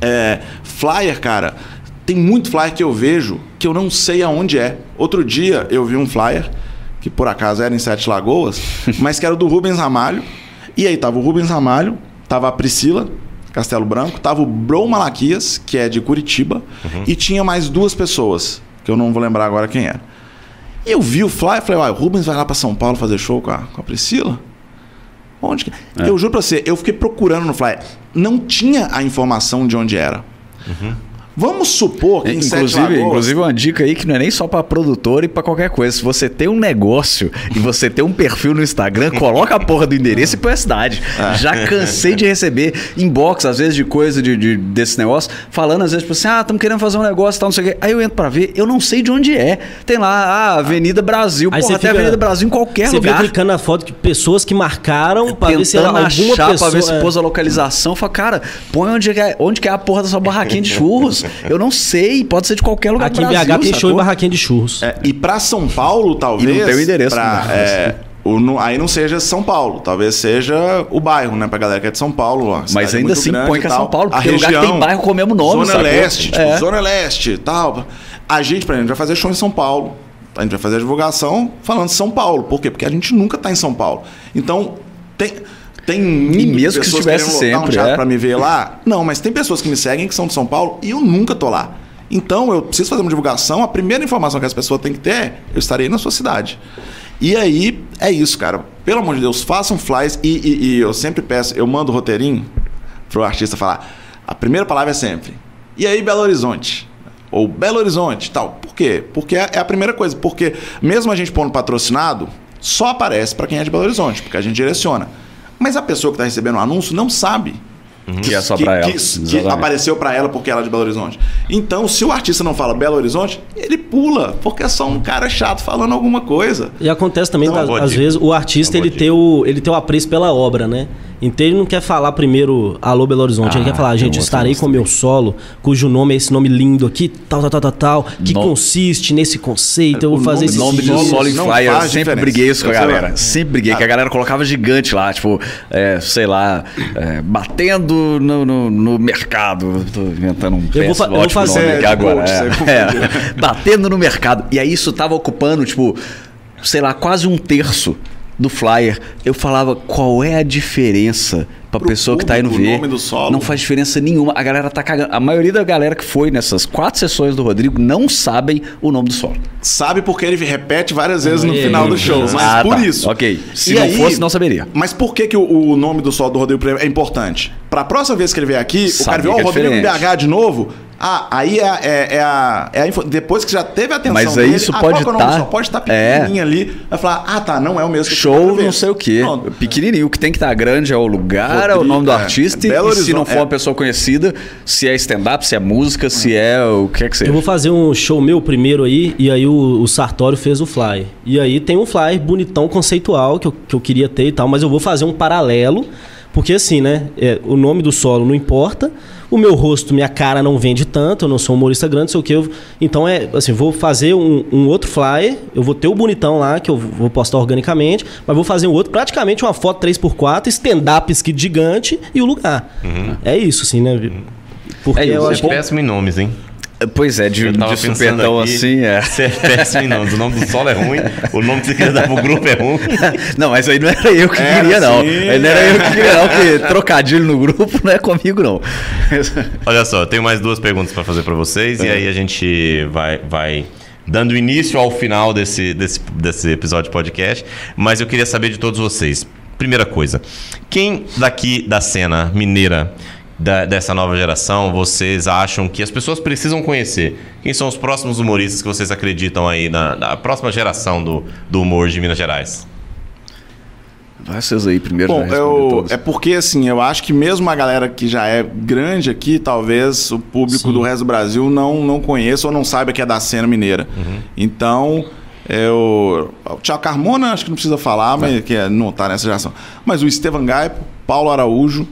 É, flyer, cara, tem muito flyer que eu vejo que eu não sei aonde é. Outro dia eu vi um flyer, que por acaso era em Sete Lagoas, mas que era do Rubens Ramalho. E aí tava o Rubens Ramalho, tava a Priscila, Castelo Branco, tava o Bro Malaquias, que é de Curitiba, e tinha mais duas pessoas, que eu não vou lembrar agora quem era. E eu vi o flyer e falei, uai, o Rubens vai lá pra São Paulo fazer show com a, com a Priscila? Onde que... Eu juro pra você, eu fiquei procurando no flyer. Não tinha a informação de onde era. Vamos supor que Inclusive, inclusive uma dica aí que não é nem só para produtor e para qualquer coisa. Se você tem um negócio e você tem um perfil no Instagram, coloca a porra do endereço e põe a cidade. É. Já cansei de receber inbox, às vezes, de coisa de, de- desse negócio, falando às vezes, tipo assim, ah, estamos querendo fazer um negócio e tal, não sei o quê. Aí eu entro pra ver, eu não sei de onde é. Tem lá, ah, Avenida Brasil. Aí Porra, você tem fica- Avenida Brasil em qualquer Você lugar. fica clicando na foto de pessoas que marcaram pra ver se era Tentando alguma achar pessoa. pra ver se é. pôs a localização. Fala, cara, põe onde que, é, onde que é a porra dessa barraquinha de churros. Eu não sei, pode ser de qualquer lugar Aqui do em Brasil, BH tem show em barraquinha de churros. É, e para São Paulo, talvez. E não tem o endereço, pra, né? é, o, no- aí não seja São Paulo, talvez seja o bairro, né? Pra galera que é de São Paulo. cidade Mas é ainda assim põe que é. São Paulo, a porque lugar que região, tem bairro com o mesmo nome, Zona sacou? Leste, tipo, É. Zona Leste e tal. A gente, por exemplo, vai fazer show em São Paulo. A gente vai fazer a divulgação falando de São Paulo. Por quê? Porque a gente nunca tá em São Paulo. Então, tem. Tem muitas mesmo que estivesse um sempre, teatro é. pra me ver lá. Não, mas tem pessoas que me seguem que são de São Paulo e eu nunca tô lá. Então eu preciso fazer uma divulgação. A primeira informação que as pessoas têm que ter é: eu estarei na sua cidade. E aí é isso, cara. Pelo amor de Deus, façam flyers e, e- e eu sempre peço, eu mando o roteirinho pro artista falar. A primeira palavra é sempre. E aí, Belo Horizonte? Ou Belo Horizonte, tal. Por quê? Porque é é a primeira coisa. Porque mesmo a gente pondo patrocinado, só aparece para quem é de Belo Horizonte, porque a gente direciona. Mas a pessoa que está recebendo o anúncio não sabe Que é só pra ela. que, que apareceu pra ela porque ela é de Belo Horizonte. Então, se o artista não fala Belo Horizonte, ele pula, porque é só um cara chato falando alguma coisa. E acontece também, Então, às, boa às dica. vezes, o artista ele tem, o, ele tem o apreço pela obra, né? Então ele não quer falar primeiro Alô Belo Horizonte, ele Ah, quer falar, tem gente, um estarei com meu solo, cujo nome é esse nome lindo aqui, tal, tal, tal, tal, tal, que No- consiste nesse conceito, eu vou O fazer nome- esse nome de Sim, solo em não flyer, eu sempre diferença. briguei isso com a galera. Sempre briguei, Ah. que a galera colocava gigante lá, tipo, é, sei lá, é, batendo no, no, no mercado. Tô inventando um Eu vou fa- eu vou fazer- nome aqui É, agora. coach, é. confundiu. É. batendo no mercado. E aí isso tava ocupando, tipo, sei lá, quase um terço do flyer. Eu falava, qual é a diferença pra Pro pessoa que tá indo público, o ver? nome do solo. Não faz diferença nenhuma. A galera tá cagando. A maioria da galera que foi nessas quatro sessões do Rodrigo não sabem o nome do solo. Sabe porque ele repete várias vezes no É, final do é, show, mas Ah, por tá. isso. Ok. Se E não aí- fosse, não saberia. Mas por que, que o, o nome do solo do Rodrigo é importante? Pra próxima vez que ele vier aqui, o cara vê, ó, é o Rodrigo diferente. BH de novo. Ah, aí é, é- é a, é a info- Depois que já teve a atenção Mas aí dele, isso ah, pode qual que é o nome do tá- solo? Pode estar é. pequenininho ali. Vai falar, ah, tá, não é o mesmo Show, não sei o quê. Pronto. Pequenininho. O que tem que estar grande é o lugar, é o Rodrigo, nome do é. artista. Belo e se não for é. uma pessoa conhecida, se é stand-up, se é música, se é o que é que seja. Eu vou fazer um show meu primeiro aí, e aí o, o Sartório fez o flyer. E aí tem um flyer bonitão, conceitual, que eu, que eu queria ter e tal, mas eu vou fazer um paralelo, porque assim, né? é, o nome do solo não importa, o meu rosto, minha cara não vende tanto, eu não sou um humorista grande, não sei o que. eu- então é assim, vou fazer um, um outro flyer, eu vou ter o bonitão lá, que eu vou postar organicamente, mas vou fazer um outro, praticamente uma foto 3x4, stand-up skit gigante e o lugar. É isso, assim, né? Porque É, e eu você acho é péssimo em nomes, hein? Pois é, de, de supetão aqui, assim, é. Você é péssimo nomes. O nome do solo é ruim, o nome que você queria dar pro grupo é ruim. Não, mas aí não era eu que Era queria, não. sim, Aí não era eu que queria, não, porque trocadilho no grupo não é comigo, não. Olha só, eu tenho mais duas perguntas pra fazer pra vocês e aí a gente vai, vai dando início ao final desse, desse, desse episódio de podcast. Mas eu queria saber de todos vocês. Primeira coisa, quem daqui da cena mineira da- dessa nova geração vocês acham que as pessoas precisam conhecer? Quem são os próximos humoristas que vocês acreditam aí na, na próxima geração do, do humor de Minas Gerais? Vai vocês aí primeiro, Bom, eu, todos. é porque assim, eu acho que mesmo a galera que já é grande aqui, talvez o público Sim. do resto do Brasil não, não conheça ou não saiba que é da cena mineira. Uhum. Então, eu, o Tiago Carmona, acho que não precisa falar, mas que é- não tá nessa geração. Mas o Estevan Gaipo, Paulo Araújo,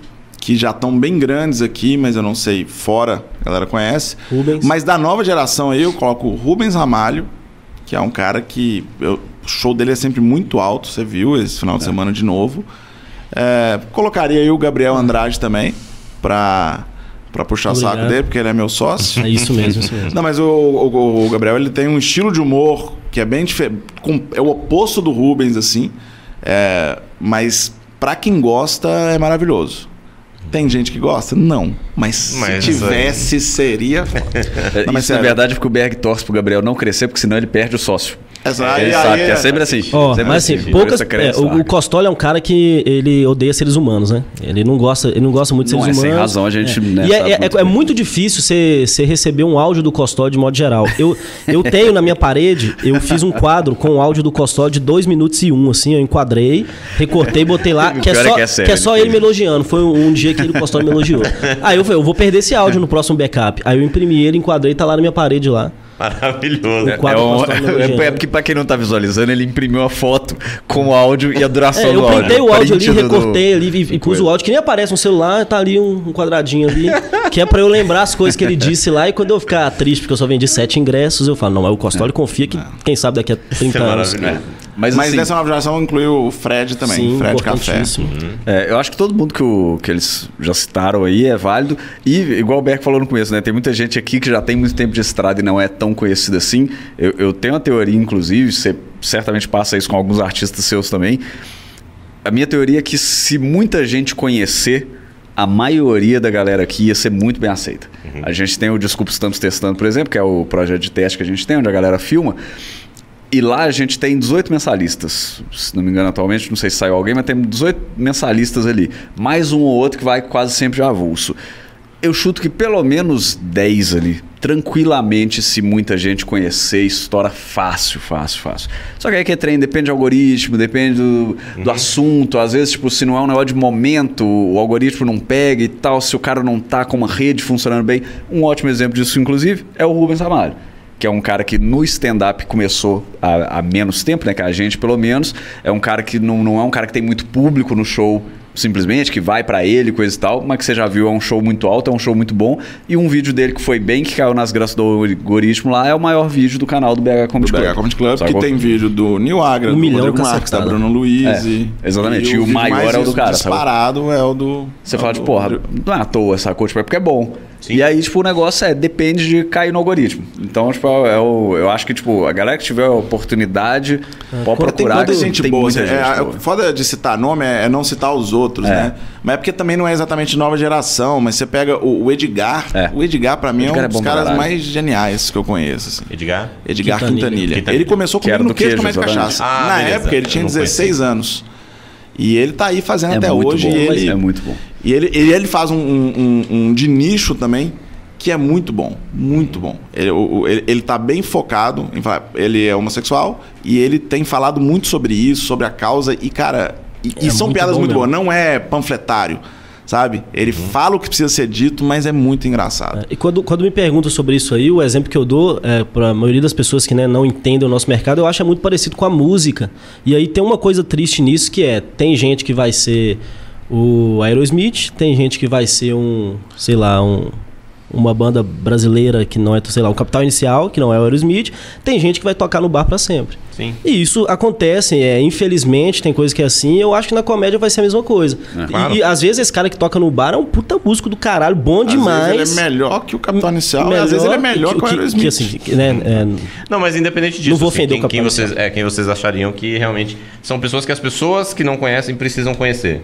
que já estão bem grandes aqui, mas eu não sei, fora, a galera conhece. Rubens. Mas da nova geração aí, eu coloco o Rubens Ramalho, que é um cara que. eu- o show dele é sempre muito alto, você viu esse final de semana de novo. É, colocaria aí o Gabriel Andrade também, pra, pra puxar o saco Obrigado. dele, porque ele é meu sócio. É isso mesmo, isso mesmo. Não, mas o, o- o Gabriel ele tem um estilo de humor que é bem diferente. É o oposto do Rubens, assim. É, mas pra quem gosta, é maravilhoso. Tem gente que gosta? Não. Mas, Mas se isso aí- tivesse, seria. É, Não, mas Isso, na verdade, é porque o Berg torce pro Gabriel não crescer, porque senão ele perde o sócio. Essa- ele aí- sabe aí que é é- sempre assim. Ó, sempre mas assim, assim. poucas. É, o, o? Costola é um cara que ele odeia seres humanos, né? Ele não gosta, ele não gosta muito de Não, seres é sem humanos. razão, a gente, né, e é, sabe é- muito é muito difícil você receber um áudio do Costola de modo geral. Eu, eu tenho na minha parede, eu fiz um quadro com o áudio do Costola de 2 minutos e um, assim, eu enquadrei, recortei, botei lá, que é é só, que é que sério, é só ele ele me elogiando. Foi um, um dia que ele, o Costola me elogiou. Aí eu falei, eu vou perder esse áudio no próximo backup. Aí eu imprimi ele, enquadrei, tá lá na minha parede lá. Maravilhoso. O quadro É, um- é, é porque pra quem não tá visualizando, ele imprimiu a foto com o áudio e a duração É, eu do áudio. printei o áudio ali, Print do- recortei ali e, e pus o áudio, que nem aparece no celular, tá ali um, um quadradinho ali, que é pra eu lembrar as coisas que ele disse lá, e quando eu ficar triste porque eu só vendi sete ingressos, eu falo, não, mas o Costoli confia que, quem sabe daqui a 30 é anos. Mas, Mas assim, dessa nova geração incluiu o Fred também. Sim, Fred Café. É, eu acho que todo mundo que, o- que eles já citaram aí é válido. E, igual o Berg falou no começo, né? Tem muita gente aqui que já tem muito tempo de estrada e não é tão conhecida assim. Eu, eu tenho uma teoria, inclusive, você certamente passa isso com alguns artistas seus também. A minha teoria é que se muita gente conhecer, a maioria da galera aqui ia ser muito bem aceita. A gente tem o Desculpa Estamos Testando, por exemplo, que é o projeto de teste que a gente tem, onde a galera filma. E lá a gente tem 18 mensalistas. Se não me engano, atualmente, não sei se saiu alguém, mas tem 18 mensalistas ali. Mais um ou outro que vai quase sempre avulso. Eu chuto que pelo menos 10 ali. Tranquilamente, se muita gente conhecer, estoura fácil, fácil, fácil. Só que aí que é trem, depende do algoritmo, depende do, do assunto. Às vezes, tipo, se não é um negócio de momento, o algoritmo não pega e tal, se o cara não tá com uma rede funcionando bem. Um ótimo exemplo disso, inclusive, é o Rubens Ramalho que é um cara que no stand-up começou há, há, menos tempo, né? Que a gente, pelo menos, é um cara que não, não é um cara que tem muito público no show simplesmente, que vai para ele, coisa e tal, mas que você já viu, é um show muito alto, é um show muito bom. E um vídeo dele que foi bem, que caiu nas graças do algoritmo lá, é o maior vídeo do canal do BH Comedy do Club. BH Comedy Club, que tem vídeo do Nil Agra, Um do milhão Rodrigo. Marques, da Bruno Luiz. É, e, exatamente. E o vídeo maior é o do cara, sabe? Disparado é o do... Você é fala, o do- porra, não é à toa, sacou? Tipo, é porque é bom. E aí, tipo, o negócio é, depende de cair no algoritmo. Então, tipo, é o, eu acho que, tipo, a galera que tiver a oportunidade pode Quando tem procurar. muita que gente tem boa. muita assim, gente é, boa. é, foda de citar nome é, é não citar os outros, É. né? Mas é porque também não é exatamente nova geração, mas você pega o, o Edgar. É. O Edgar, pra mim, Edgar é é um dos caras caralho. mais geniais que eu conheço. assim. Edgar? Edgar Quintanilha. Quintanilha. Quintanilha. Ele começou Que comigo no do queijo queijo, exatamente. cachaça. Ah, Na beleza. época ele tinha Eu não 16 anos. E ele tá aí fazendo É até hoje. bom, e ele, é muito bom. E ele, ele, ele faz um, um- um- de nicho também, que é muito bom. Muito bom. Ele, ele, ele tá bem focado em falar. Ele é homossexual e ele tem falado muito sobre isso, sobre a causa. E, cara, e, e É são muito piadas muito mesmo. boas. Não é panfletário. Sabe? Ele Uhum. fala o que precisa ser dito, mas é muito engraçado. E quando, quando me perguntam sobre isso aí, o exemplo que eu dou é, para a maioria das pessoas que né, não entendem o nosso mercado, eu acho é muito parecido com a música. E aí tem uma coisa triste nisso que é, tem gente que vai ser o Aerosmith, tem gente que vai ser um, sei lá, um, uma banda brasileira que não é, sei lá, um Capital Inicial, que não é o Aerosmith, tem gente que vai tocar no bar para sempre. Sim. E isso acontece, é, infelizmente, tem coisa que é assim. Eu acho que na comédia vai ser a mesma coisa. É. E- Claro. e, às vezes esse cara que toca no bar é um puta músico do caralho, bom Às demais. vezes ele é melhor que o Capitão Inicial, e às vezes ele é melhor que, o Aerosmith. que, assim, que, né, é, Não, mas independente disso, Não vou assim, ofender quem, o quem Capitão vocês, é, quem vocês achariam que realmente são pessoas que as pessoas que não conhecem precisam conhecer.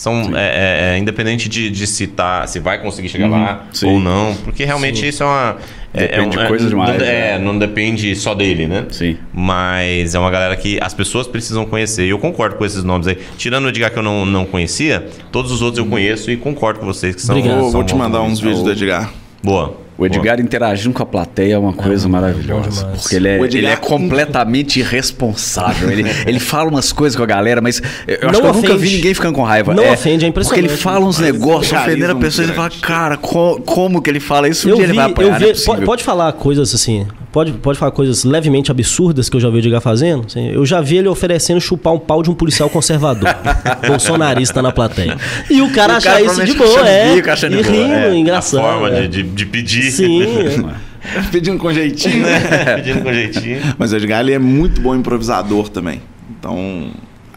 São é, é, é, independente de, de citar se vai conseguir chegar lá sim. ou não, porque realmente isso é uma é, Depende é um- de é- coisa não- demais, É, né? não depende só dele, né? Sim. Mas é uma galera que as pessoas precisam conhecer. E eu concordo com esses nomes aí. Tirando o Edgar que eu não, não conhecia, todos os outros eu conheço e concordo com vocês que são. Obrigado. Vou, são vou te mandar uns vídeos do Edgar. Boa. O Edgar interagindo com a plateia é uma coisa bom maravilhosa. demais. Porque ele é, ele é completamente irresponsável. ele, ele fala umas coisas com a galera, mas eu acho Não que eu nunca ofende. vi ninguém ficando com raiva. Não ofende, é impressionante. Porque ele fala uns negócios Carisma ofendendo a pessoa e você fala, cara, co- como que ele fala isso? Um eu dia vi, ele vai apanhar, vi, é pode, possível. pode falar coisas assim, pode, pode falar coisas levemente absurdas que eu já vi o Edgar fazendo. assim, eu já vi ele oferecendo chupar um pau de um policial conservador, bolsonarista na plateia. E o cara o achar cara isso de boa, é. bico, achando e rindo, é. A engraçado. forma é. de, de, de pedir. Sim. Pedindo com jeitinho, né? Pedindo com jeitinho. Mas o Edgar ele é muito bom improvisador também. Então,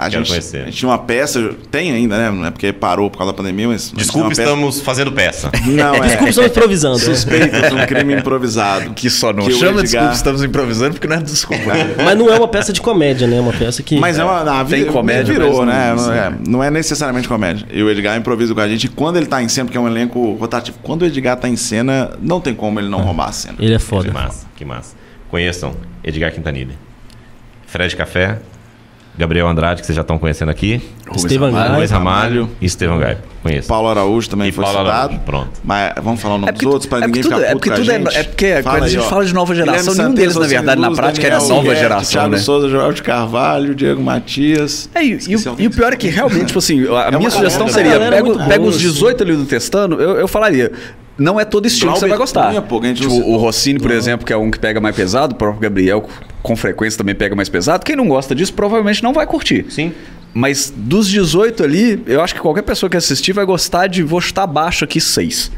a Quero gente, conhecer. a gente tinha uma peça, tem ainda, né? Não é porque parou por causa da pandemia, mas. a gente Desculpe, tinha uma estamos fazendo peça. peça- Não, é. Desculpa, estamos improvisando. Suspeitos, um crime improvisado. Que só não Que chama Edgar- desculpa, estamos improvisando, porque não é desculpa. Mas não é uma peça de comédia, né? É uma peça que. Mas é uma. Na Tem vida comédia, virou, mas né? não- é, não é necessariamente comédia. E o Edgar improvisa com a gente. E quando ele tá em cena, porque é um elenco rotativo, quando o Edgar tá em cena, não tem como ele não roubar a cena. Ele é Que foda. massa, que massa. Conheçam Edgar Quintanilha. Fred Café, Gabriel Andrade, que vocês já estão conhecendo aqui. Estevam Ramalho. Gaio. Luiz Ramalho e Estevão Gaio. Conheço. Paulo Araújo também E foi Paulo citado. Araújo, pronto. Mas vamos falar o nome É dos porque- outros para é ninguém porque ficar tudo- é puto porque com a tudo é- gente. é porque Fala quando a gente ó. fala de nova geração, Guilherme nenhum deles, na verdade, na Luz, prática, era Daniel nova Guedes, geração, Thiago né? Souza, Joel de Carvalho, Diego Matias. É, e, e o, e o pior é que realmente, tipo assim, a minha sugestão seria: pega, pega os assim. 18 ali do testando, eu, eu falaria. Não é todo estilo que você vai Glauber gostar. Cunha, pô, Tipo, não o Rossini, por exemplo, que é um que pega mais pesado, o próprio Gabriel, com frequência, também pega mais pesado. Quem não gosta disso provavelmente não vai curtir. Sim. Mas dos 18 ali, eu acho que qualquer pessoa que assistir vai gostar de. Vou chutar baixo aqui 6.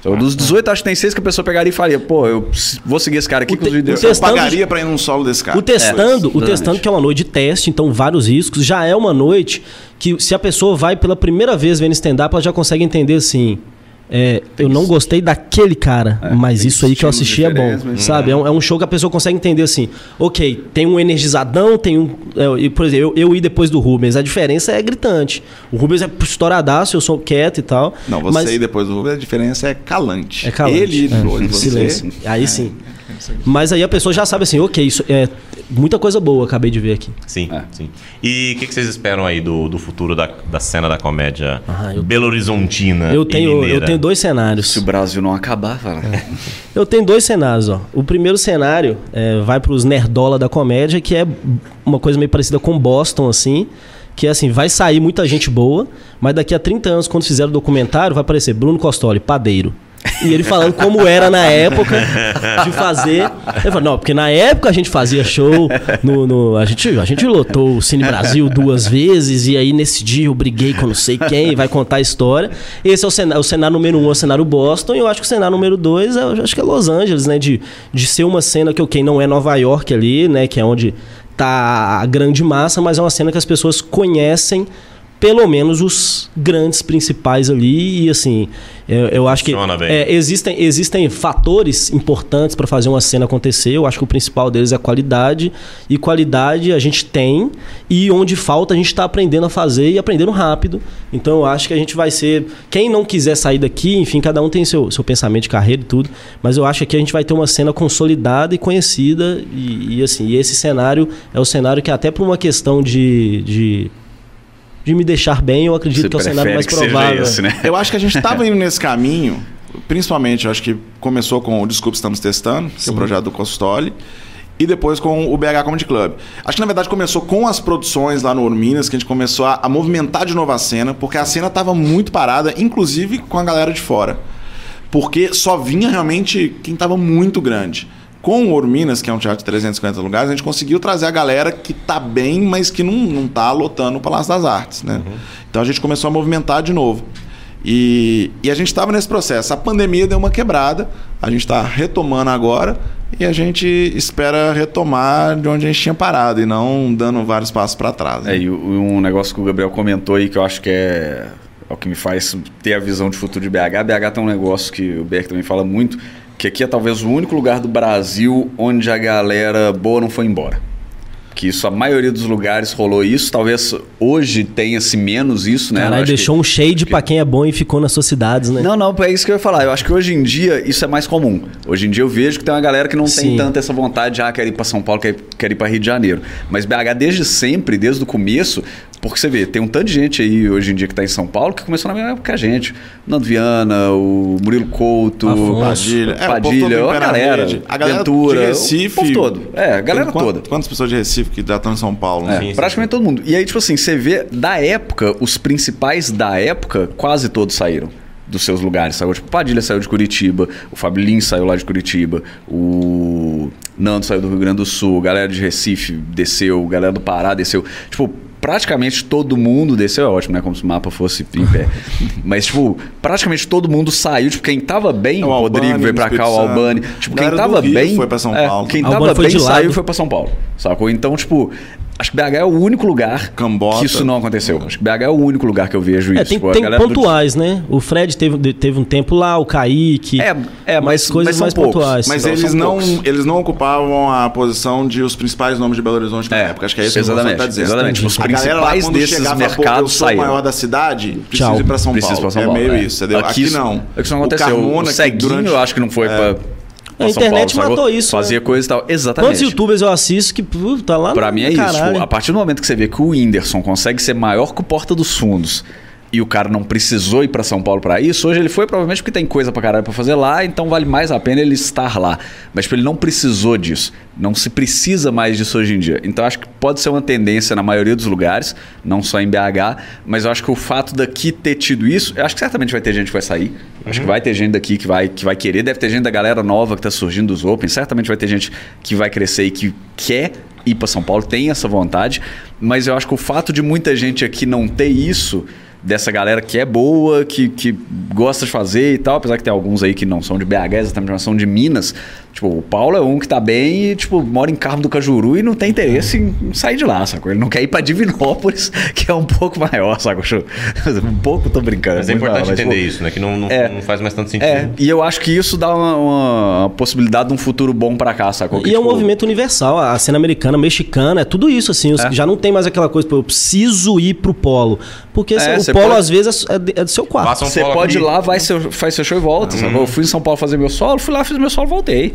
Então, dos 18, acho que tem 6 que a pessoa pegaria e faria, pô, eu vou seguir esse cara aqui O com os te- vídeos. o Eu Testando- pagaria pra ir num solo desse cara. O testando, o exatamente. testando que é uma noite de teste, então vários riscos, já é uma noite que se a pessoa vai pela primeira vez vendo stand-up, ela já consegue entender assim. É, eu não gostei daquele cara, mas isso aí que eu assisti é bom, sabe? É um, é um show que a pessoa consegue entender assim. Ok, tem um energizadão, tem um. é, por exemplo, eu, eu ir depois do Rubens, a diferença é gritante. O Rubens é estouradaço, eu sou quieto e tal. Não, você mas e depois do Rubens, a diferença é calante. é calante. Ele é. Silêncio. Aí sim. Mas aí a pessoa já sabe assim, ok, isso é, muita coisa boa acabei de ver aqui. Sim, É. sim. E o que, que vocês esperam aí do, do futuro da, da cena da comédia Ah, eu- Belo Horizontina Eu e tenho, eu tenho dois cenários. Se o Brasil não acabar, fala. Eu tenho dois cenários, ó. O primeiro cenário é, vai pros nerdola da comédia, que é uma coisa meio parecida com Boston, assim. Que é assim, vai sair muita gente boa, mas daqui a 30 anos, quando fizer o documentário, vai aparecer Bruno Costoli, padeiro. E ele falando como era na época de fazer. Ele falou, não, porque na época a gente fazia show, no, no- a, gente, a gente lotou o Cine Brasil duas vezes, e aí nesse dia eu briguei com não sei quem, vai contar a história. Esse é o cenário, o cenário número um, é o cenário Boston, e eu acho que o cenário número dois, é, eu acho que é Los Angeles, né? De, de ser uma cena que, ok, não é Nova York ali, né? Que é onde tá a grande massa, mas é uma cena que as pessoas conhecem pelo menos os grandes principais ali e assim eu, eu acho que é, existem, existem fatores importantes para fazer uma cena acontecer. Eu acho que o principal deles é qualidade. E qualidade a gente tem. E onde falta, a gente está aprendendo a fazer e aprendendo rápido. Então eu acho que a gente vai ser. Quem não quiser sair daqui, enfim, cada um tem seu, seu pensamento de carreira e tudo. Mas eu acho que aqui a gente vai ter uma cena consolidada e conhecida. E, e, assim, e esse cenário é o cenário que, até por uma questão de. de de me deixar bem, eu acredito Você que é o cenário mais provável. esse, né? Eu acho que a gente estava indo nesse caminho, principalmente, eu acho que começou com o Desculpa Estamos Testando, que é o projeto do Costoli, e depois com o BH Comedy Club. Acho que na verdade começou com as produções lá no Orminas, que a gente começou a, a movimentar de novo a cena, porque a cena estava muito parada, inclusive com a galera de fora. Porque só vinha realmente quem estava muito grande. Com o Orminas, que é um teatro de 350 lugares, a gente conseguiu trazer a galera que tá bem, mas que não, não tá lotando o Palácio das Artes, né? Então a gente começou a movimentar de novo. E, e a gente estava nesse processo. A pandemia deu uma quebrada, a gente está retomando agora e a gente espera retomar de onde a gente tinha parado e não dando vários passos para trás. né? É, e um negócio que o Gabriel comentou aí que eu acho que é, é o que me faz ter a visão de futuro de BH. BH tem um negócio que o Berk também fala muito, que aqui é talvez o único lugar do Brasil onde a galera boa não foi embora. Que isso, a maioria dos lugares rolou isso. Talvez hoje tenha-se menos isso, né? Caralho, acho que- deixou um shade pra quem é bom e ficou nas suas cidades, né? Não, não, é isso que eu ia falar. Eu acho que hoje em dia isso é mais comum. Hoje em dia eu vejo que tem uma galera que não tem Sim. tanta essa vontade, já quer ir para São Paulo, quer, quer ir para Rio de Janeiro. Mas BH desde sempre, desde o começo, porque você vê, tem um tanto de gente aí hoje em dia que tá em São Paulo que começou na mesma época que a gente. Nando Viana, o Murilo Couto, Afonso. Padilha. É, Padilha, a galera. A galera Ventura, de Recife. o povo todo. É, a galera toda. Quantas pessoas de Recife que já estão em São Paulo, né? É, Sim, sim, praticamente todo mundo. E aí, tipo assim, você vê, da época, os principais da época, quase todos saíram dos seus lugares. Saiu, tipo, o Padilha saiu de Curitiba, o Fábio Lins saiu lá de Curitiba, o Nando saiu do Rio Grande do Sul, galera de Recife desceu, galera do Pará desceu. Tipo, praticamente todo mundo desceu, é ótimo, né? Como se o mapa fosse em pé. Mas, tipo, praticamente todo mundo saiu. Tipo, quem tava bem, É, o Rodrigo veio pra cá, o. Albani. Tipo, quem tava Rio bem. foi pra São é, Paulo. Quem Albani tava foi bem saiu e foi pra São Paulo. Sacou? Então, tipo, acho que BH é o único lugar Cambota. que isso não aconteceu. Acho que BH é o único lugar que eu vejo isso. É, tem, Tipo, a tem galera do- pontuais, né? O Fred teve, teve um tempo lá, o Kaique. É, é, mas- coisas mas são mais poucos. pontuais. Mas Então, eles são não, poucos. eles não ocupavam a posição de os principais nomes de Belo Horizonte na É, época. Acho que é isso que exatamente, você está dizendo. exatamente. Os a galera lá, principais quando desses chegava, mercados saíram. o maior da cidade, preciso Tchau. ir para São Preciso Paulo. São é Paulo. meio é. isso? Aqui, Aqui, isso- não. É que isso não O aconteceu. O, Carmona, que Ceguinho, durante- eu acho que não foi pra, pra A São internet Paulo, matou isso, Fazia né? coisa e tal. Exatamente. Quantos youtubers eu assisto que tá lá Pra no mim é isso. caralho. Tipo, a partir do momento que você vê que o Whindersson consegue ser maior que o Porta dos Fundos e o cara não precisou ir pra São Paulo pra isso, hoje ele foi provavelmente porque tem coisa pra caralho pra fazer lá, então vale mais a pena ele estar lá. Mas tipo, ele não precisou disso. Não se precisa mais disso hoje em dia. Então acho que pode ser uma tendência na maioria dos lugares, não só em BH, mas eu acho que o fato daqui ter tido isso, eu acho que certamente vai ter gente que vai sair. Acho que vai ter gente daqui que vai, que vai querer, deve ter gente da galera nova que tá surgindo dos Open, certamente vai ter gente que vai crescer e que quer ir para São Paulo, tem essa vontade, mas eu acho que o fato de muita gente aqui não ter isso, dessa galera que é boa, que, que gosta de fazer e tal, apesar que tem alguns aí que não são de BH, exatamente, mas são de Minas. Tipo, o Paulo é um que tá bem e, tipo, mora em Carmo do Cajuru e não tem interesse em sair de lá, sacou? Ele não quer ir pra Divinópolis, que é um pouco maior, sacou? Um pouco, tô brincando. Mas é importante maior, mas, entender pô, isso, né? Que não, não, É. não faz mais tanto sentido. É, e eu acho que isso dá uma, uma- possibilidade de um futuro bom pra cá, sacou? Que, E é um tipo, movimento universal. A cena americana, mexicana, é tudo isso, assim. Os- É. Já não tem mais aquela coisa, eu preciso ir pro polo. Porque assim, É, o você polo, pode- às vezes, é, é do seu quarto. Um Você pode ir aqui. lá, vai seu, faz seu show e volta. sacou? Eu fui em São Paulo fazer meu solo, fui lá, fiz meu solo e voltei.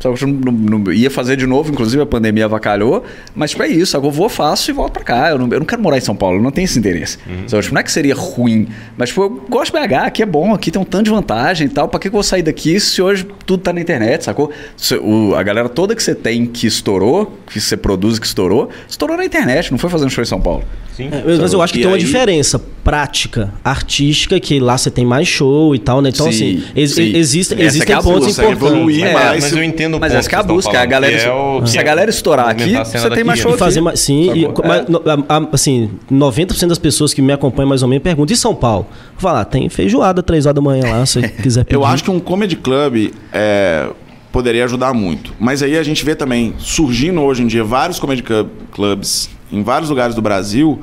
Só que eu não, não- ia fazer de novo, inclusive a pandemia avacalhou. Mas tipo, é isso, agora eu vou, faço e volto pra cá. Eu não, eu não quero morar em São Paulo, eu não tenho esse interesse. Só, tipo, não é que seria ruim, mas tipo, eu gosto de BH, aqui é bom, aqui tem um tanto de vantagem e tal. Pra que que eu vou sair daqui se hoje tudo tá na internet, sacou? Se- o- a galera toda que você tem que estourou, que você produz que estourou, estourou na internet, não foi fazendo show em São Paulo. Sim. É, mas eu acho que E tem uma aí- diferença prática, artística, que lá você tem mais show e tal, né? Então, Sim, assim, ex- sim. existem, existem que é pontos busca, importantes. evoluir É, mais. Mas eu entendo Mas essa que é a busca, estão a galera, falando, é o- se a é galera estourar aqui, você tem mais show aqui. fazer mais, sim, e, mas, É. assim, 90% das pessoas que me acompanham mais ou menos perguntam, e São Paulo? Vou falar, tem feijoada 3 horas da manhã lá, se você quiser pedir. Eu acho que um comedy club é, poderia ajudar muito. Mas aí a gente vê também surgindo hoje em dia vários comedy club- clubs em vários lugares do Brasil.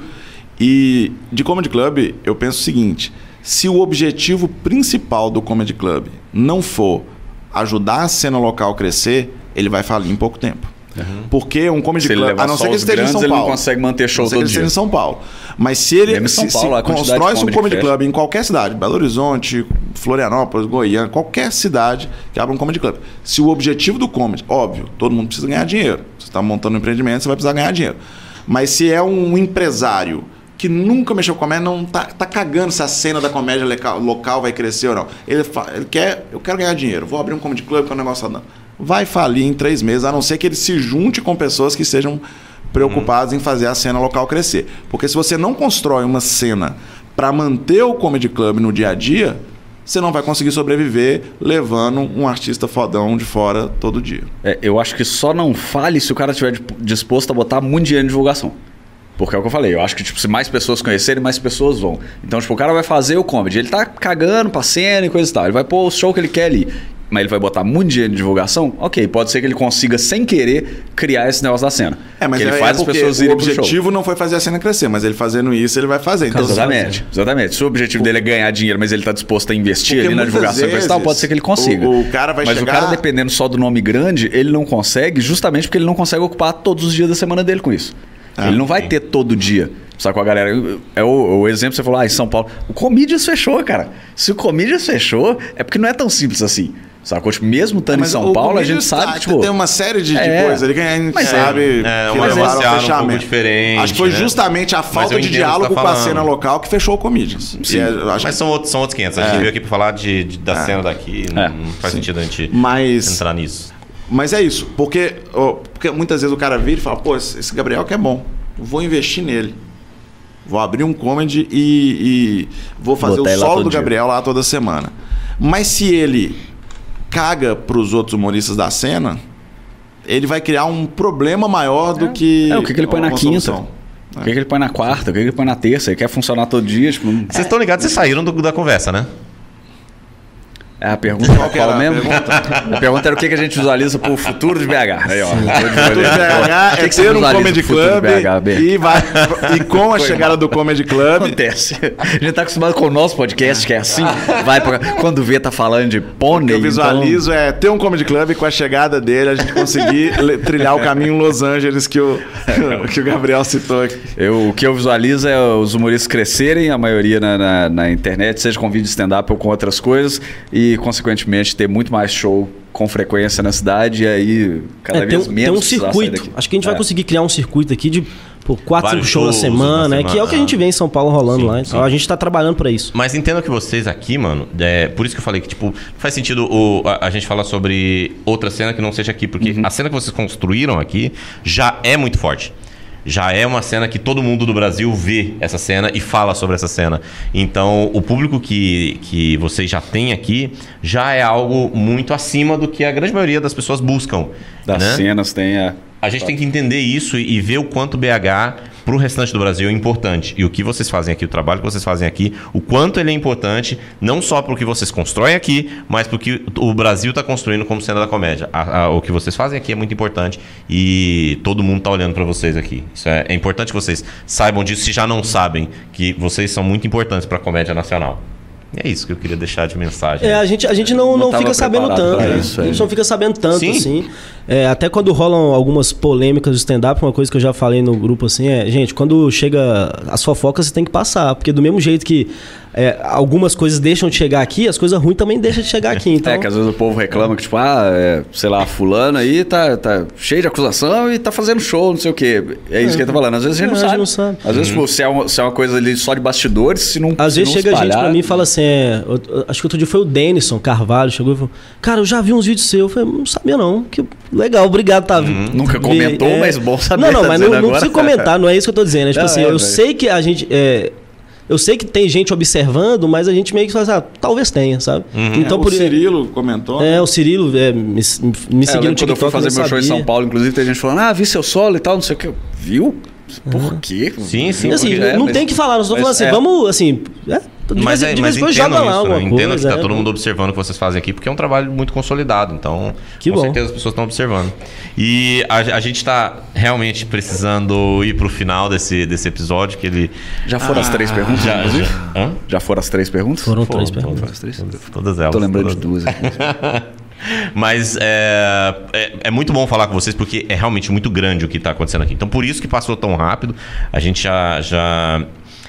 E de comedy club eu penso o seguinte: se o objetivo principal do comedy club não for ajudar a cena local a crescer, ele vai falir em pouco tempo. Porque um comedy club, a não ser que ele esteja em grandes, São ele não Paulo. consegue manter show a não ser que todo ele esteja dia. em São Paulo. Mas se ele Mesmo em São se, Paulo, se constrói-se um comedy club em qualquer cidade, Belo Horizonte, Florianópolis, Goiânia, qualquer cidade que abra um comedy club. Se o objetivo do comedy, óbvio, todo mundo precisa ganhar dinheiro. Você está montando um empreendimento, você vai precisar ganhar dinheiro. Mas se é um empresário que nunca mexeu com comédia, não tá, tá cagando se a cena da comédia leca- local vai crescer ou não. Ele, ele quer, eu quero ganhar dinheiro, vou abrir um comedy club que é um negócio dando. Vai falir em três meses, a não ser que ele se junte com pessoas que sejam preocupadas em fazer a cena local crescer. Porque se você não constrói uma cena para manter o comedy club no dia a dia, você não vai conseguir sobreviver levando um artista fodão de fora todo dia. É, eu acho que só não fale se o cara estiver disposto a botar muito dinheiro em divulgação. Porque é o que eu falei, eu acho que tipo, se mais pessoas conhecerem, mais pessoas vão. Então, tipo, o cara vai fazer o comedy, ele tá cagando pra cena e coisa e tal. Ele vai pôr o show que ele quer ali. Mas ele vai botar muito dinheiro em divulgação? Ok, pode ser que ele consiga, sem querer, criar esse negócio da cena. É, mas que ele é, faz é as pessoas o irem show. objetivo não foi fazer a cena crescer, mas ele fazendo isso, ele vai fazer. Então, Exatamente, exatamente. Se o objetivo dele é ganhar dinheiro, mas ele está disposto a investir ali na divulgação coisa e tal, vezes pode ser que ele consiga. o- o cara vai mas chegar- o cara, dependendo só do nome grande, ele não consegue, justamente porque ele não consegue ocupar todos os dias da semana dele com isso. Ah, ele não vai ter todo dia. Sacou a galera? É o, o exemplo que você falou, ah, em São Paulo. O Comedians fechou, cara. Se o Comedians fechou, é porque não é tão simples assim. Sacou? Tipo, mesmo estando em Mas São o Paulo, a gente sabe tá- que, tipo. tem uma série de, de É. coisas ali que a gente Mas é, sabe é, que uma levaram ao um fechamento. pouco diferente, acho que foi né? justamente a falta de diálogo tá com a cena local que fechou o Comedians. E é, acho Mas que- são outros, são outros 500. A gente É. veio aqui pra falar de, de- da cena daqui. Não, É. não faz sentido a gente Mas- entrar nisso. Mas é isso, porque, porque muitas vezes o cara vira e fala, pô, esse Gabriel que é bom, vou investir nele. Vou abrir um comedy e, e vou fazer Botar o solo do dia. Gabriel lá toda semana. Mas se ele caga pros outros humoristas da cena, ele vai criar um problema maior do que. É, o que, que ele põe na quinta? solução. O que, que ele põe na quarta? O que, que ele põe na terça? Ele quer funcionar todo dia? Tipo, Vocês estão ligados, vocês saíram do- da conversa, né? É, a pergunta Qual qual era a mesmo? pergunta? A pergunta era o que que a gente visualiza pro futuro de BH. Aí, ó. O BH é ter um comedy club e, vai, e com a chegada do comedy club. Acontece. A gente tá acostumado com o nosso podcast, que é assim. Vai pra... Quando vê, tá falando de O que pônei. eu visualizo é ter um comedy club e com a chegada dele a gente conseguir trilhar o caminho em Los Angeles que o, que o Gabriel citou aqui. Então, eu, o que eu visualizo é os humoristas crescerem, a maioria na, na, na internet, seja com vídeo stand-up ou com outras coisas, e, consequentemente, ter muito mais show com frequência na cidade e aí cada É, tem, vez um- menos tem um circuito. daqui. Acho que a gente vai É. conseguir criar um circuito aqui de pô, quatro, Vários cinco shows na shows semana, na né? Que é o que a semana. gente vê em São Paulo rolando Sim, lá. Então sim. a gente tá trabalhando pra isso. Mas entendo que vocês aqui, mano, é, por isso que eu falei que, tipo, faz sentido o, a, a gente falar sobre outra cena que não seja aqui, porque Uhum. a cena que vocês construíram aqui já é muito forte. Já é uma cena que todo mundo do Brasil vê essa cena e fala sobre essa cena. Então, o público que, que vocês já têm aqui já é algo muito acima do que a grande maioria das pessoas buscam. Das né? cenas tem a. A gente tem que entender isso e e ver o quanto BH para o restante do Brasil é importante. E o que vocês fazem aqui, o trabalho que vocês fazem aqui, o quanto ele é importante, não só para o que vocês constroem aqui, mas para o que o Brasil está construindo como cena da comédia. A- a- o que vocês fazem aqui é muito importante e todo mundo está olhando para vocês aqui. É, é importante que vocês saibam disso, se já não sabem, que vocês são muito importantes para a comédia nacional. É isso que eu queria deixar de mensagem. É, a gente, a gente não, Não não, fica sabendo tanto. né? isso, a gente é. não fica sabendo tanto, Sim. assim. É, até quando rolam algumas polêmicas do stand-up, uma coisa que eu já falei no grupo, assim, é, gente, quando chega as fofocas, você tem que passar. Porque do mesmo jeito que é, algumas coisas deixam de chegar aqui, as coisas ruins também deixam de chegar aqui. Então, É, que às vezes o povo reclama que, tipo, ah, é, sei lá, fulano aí tá, tá cheio de acusação e tá fazendo show, não sei o quê. É isso que ele tá falando. Às vezes a gente É, não, a sabe. gente não sabe. Às vezes, tipo, se é, uma, se é uma coisa ali só de bastidores, se não Às se vezes não chega gente espalhar- pra mim e fala assim, é, eu- eu- acho que outro dia foi o Denison Carvalho, chegou e falou, cara, eu já vi uns vídeos seus. Eu falei, não sabia não, que legal, obrigado, tá Nunca comentou, mas bom saber, Não, não, tá mas não, não agora. precisa comentar, não é isso que eu tô dizendo. É, tipo Não, assim, é, eu sei que a gente... é, eu sei que tem gente observando, mas a gente meio que fala assim, ah, talvez tenha, sabe? Então, o por Cirilo comentou. É, o Cirilo é, me, me É, seguiu no lembro quando eu TikTok, fui fazer eu meu não show em São sabia. Paulo, inclusive, tem gente falando, ah, vi seu solo e tal, não sei o que. Viu? Por quê? Sim, sim. Assim, É, não mas- tem que falar, nós estamos falando assim, é. vamos, assim, é, de Mas, vez, é, de mas vez em quando entendam joga lá alguma né? Entendam coisa. que tá é, todo mundo observando o que vocês fazem aqui, porque é um trabalho muito consolidado. Então, Que com bom. certeza as pessoas estão observando. E a, a gente está realmente precisando ir pro final desse, desse episódio, que ele... Já foram as três perguntas, Já, inclusive? já. Hã? Já foram as três perguntas? Foram Foram, três foram. perguntas. Todas, Todas elas. Tô lembrando de todas. duas aqui. Mas é, é, é muito bom falar com vocês porque é realmente muito grande o que está acontecendo aqui. Então, por isso que passou tão rápido. A gente já, já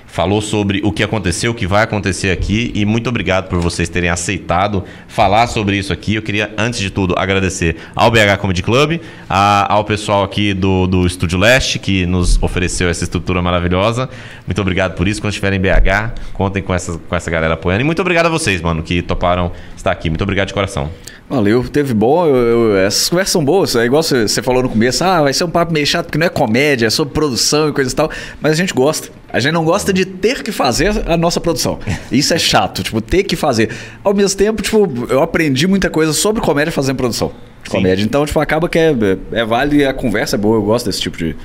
falou sobre o que aconteceu, o que vai acontecer aqui. E muito obrigado por vocês terem aceitado falar sobre isso aqui. Eu queria, antes de tudo, agradecer ao BH Comedy Club, a- ao pessoal aqui do, do Estúdio Leste, que nos ofereceu essa estrutura maravilhosa. Muito obrigado por isso. Quando estiverem em BH, contem com essa, com essa galera apoiando. E muito obrigado a vocês, mano, que toparam estar aqui. Muito obrigado de coração. Valeu, teve bom. eu- eu- essas conversas são boas. É igual você, falou no começo, ah, vai ser um papo meio chato porque não é comédia, é sobre produção e coisa e tal. Mas a gente gosta. A gente não gosta de ter que fazer a nossa produção. Isso é chato, tipo, ter que fazer. Ao mesmo tempo, tipo, eu aprendi muita coisa sobre comédia fazendo produção de Sim. comédia. Então, tipo, acaba que é, é válido e a conversa é boa. Eu gosto desse tipo de.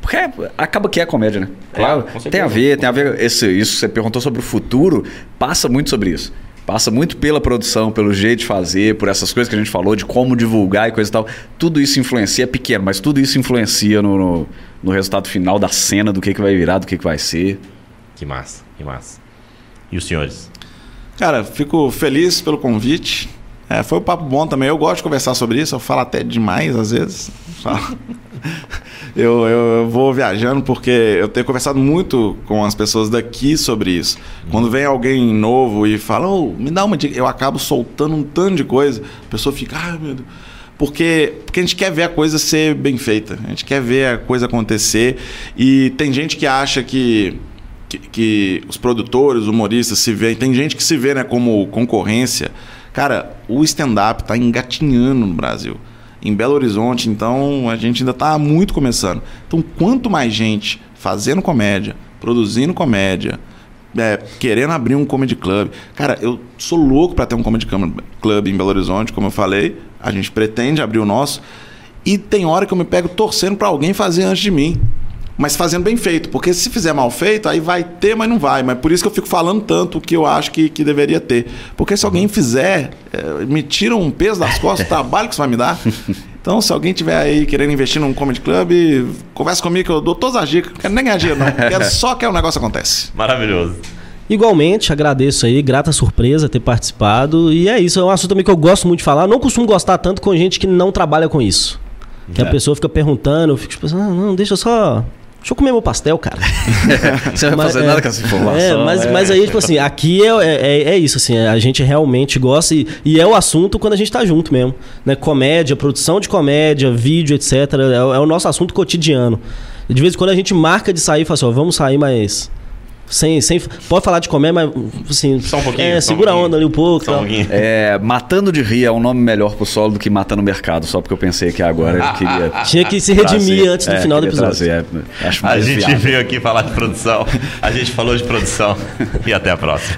Porque é- acaba que é comédia, né? Claro, com certeza. tem a ver, tem a ver. Esse, isso que você perguntou sobre o futuro, passa muito sobre isso. Passa muito pela produção, pelo jeito de fazer, por essas coisas que a gente falou, de como divulgar e coisa e tal. Tudo isso influencia, é pequeno, mas tudo isso influencia no, no, no resultado final da cena, do que, que vai virar, do que, que vai ser. Que massa, que massa. E os senhores? Cara, fico feliz pelo convite. É, foi um papo bom também. Eu gosto de conversar sobre isso. Eu falo até demais às vezes. Eu, eu, eu vou viajando porque eu tenho conversado muito com as pessoas daqui sobre isso. Quando vem alguém novo e fala, "Ô, me dá uma dica, eu acabo soltando um tanto de coisa. A pessoa fica, ai meu Deus. Porque, porque a gente quer ver a coisa ser bem feita. A gente quer ver a coisa acontecer. E tem gente que acha que que, que os produtores, humoristas se veem. Tem gente que se vê né, como concorrência. Cara, o stand-up está engatinhando no Brasil. Em Belo Horizonte, então, a gente ainda está muito começando. Então, quanto mais gente fazendo comédia, produzindo comédia, é, querendo abrir um comedy club. Cara, eu sou louco para ter um comedy club em Belo Horizonte, como eu falei. A gente pretende abrir o nosso. E tem hora que eu me pego torcendo para alguém fazer antes de mim. Mas fazendo bem feito, porque se fizer mal feito, aí vai ter, mas não vai. Mas por isso que eu fico falando tanto o que eu acho que, que deveria ter. Porque se alguém fizer, é, me tira um peso das costas, o trabalho que isso vai me dar. Então, se alguém tiver aí querendo investir num comedy club, conversa comigo que eu dou todas as dicas. Não quero nem ganhar dinheiro, não. Quero só que o negócio acontece. Maravilhoso. Igualmente, agradeço aí, grata surpresa ter participado. E é isso, é um assunto também que eu gosto muito de falar. Não costumo gostar tanto com gente que não trabalha com isso. Que a É. pessoa fica perguntando, eu fico tipo, ah, não, deixa eu só. Deixa eu comer meu pastel, cara. Você não vai Mas, fazer é, nada com essa informação. É, mas, né? mas aí, tipo assim, aqui é, é, é isso, assim, a gente realmente gosta e, e é o assunto quando a gente tá junto mesmo. Né? Comédia, produção de comédia, vídeo, etc. É, o- é o nosso assunto cotidiano. De vez em quando a gente marca de sair e fala assim, ó, vamos sair, mas. Sem, sem, pode falar de comer, mas assim. Só um pouquinho, É, só um segura a onda ali um pouco. Só um tal. pouquinho. É, Matando de Rir é um nome melhor pro solo do que Matando o Mercado, só porque eu pensei que agora eu queria. Tinha que se redimir trazer. antes do É, final do episódio. trazer, é, acho A gente viável. veio aqui falar de produção, a gente falou de produção e até a próxima.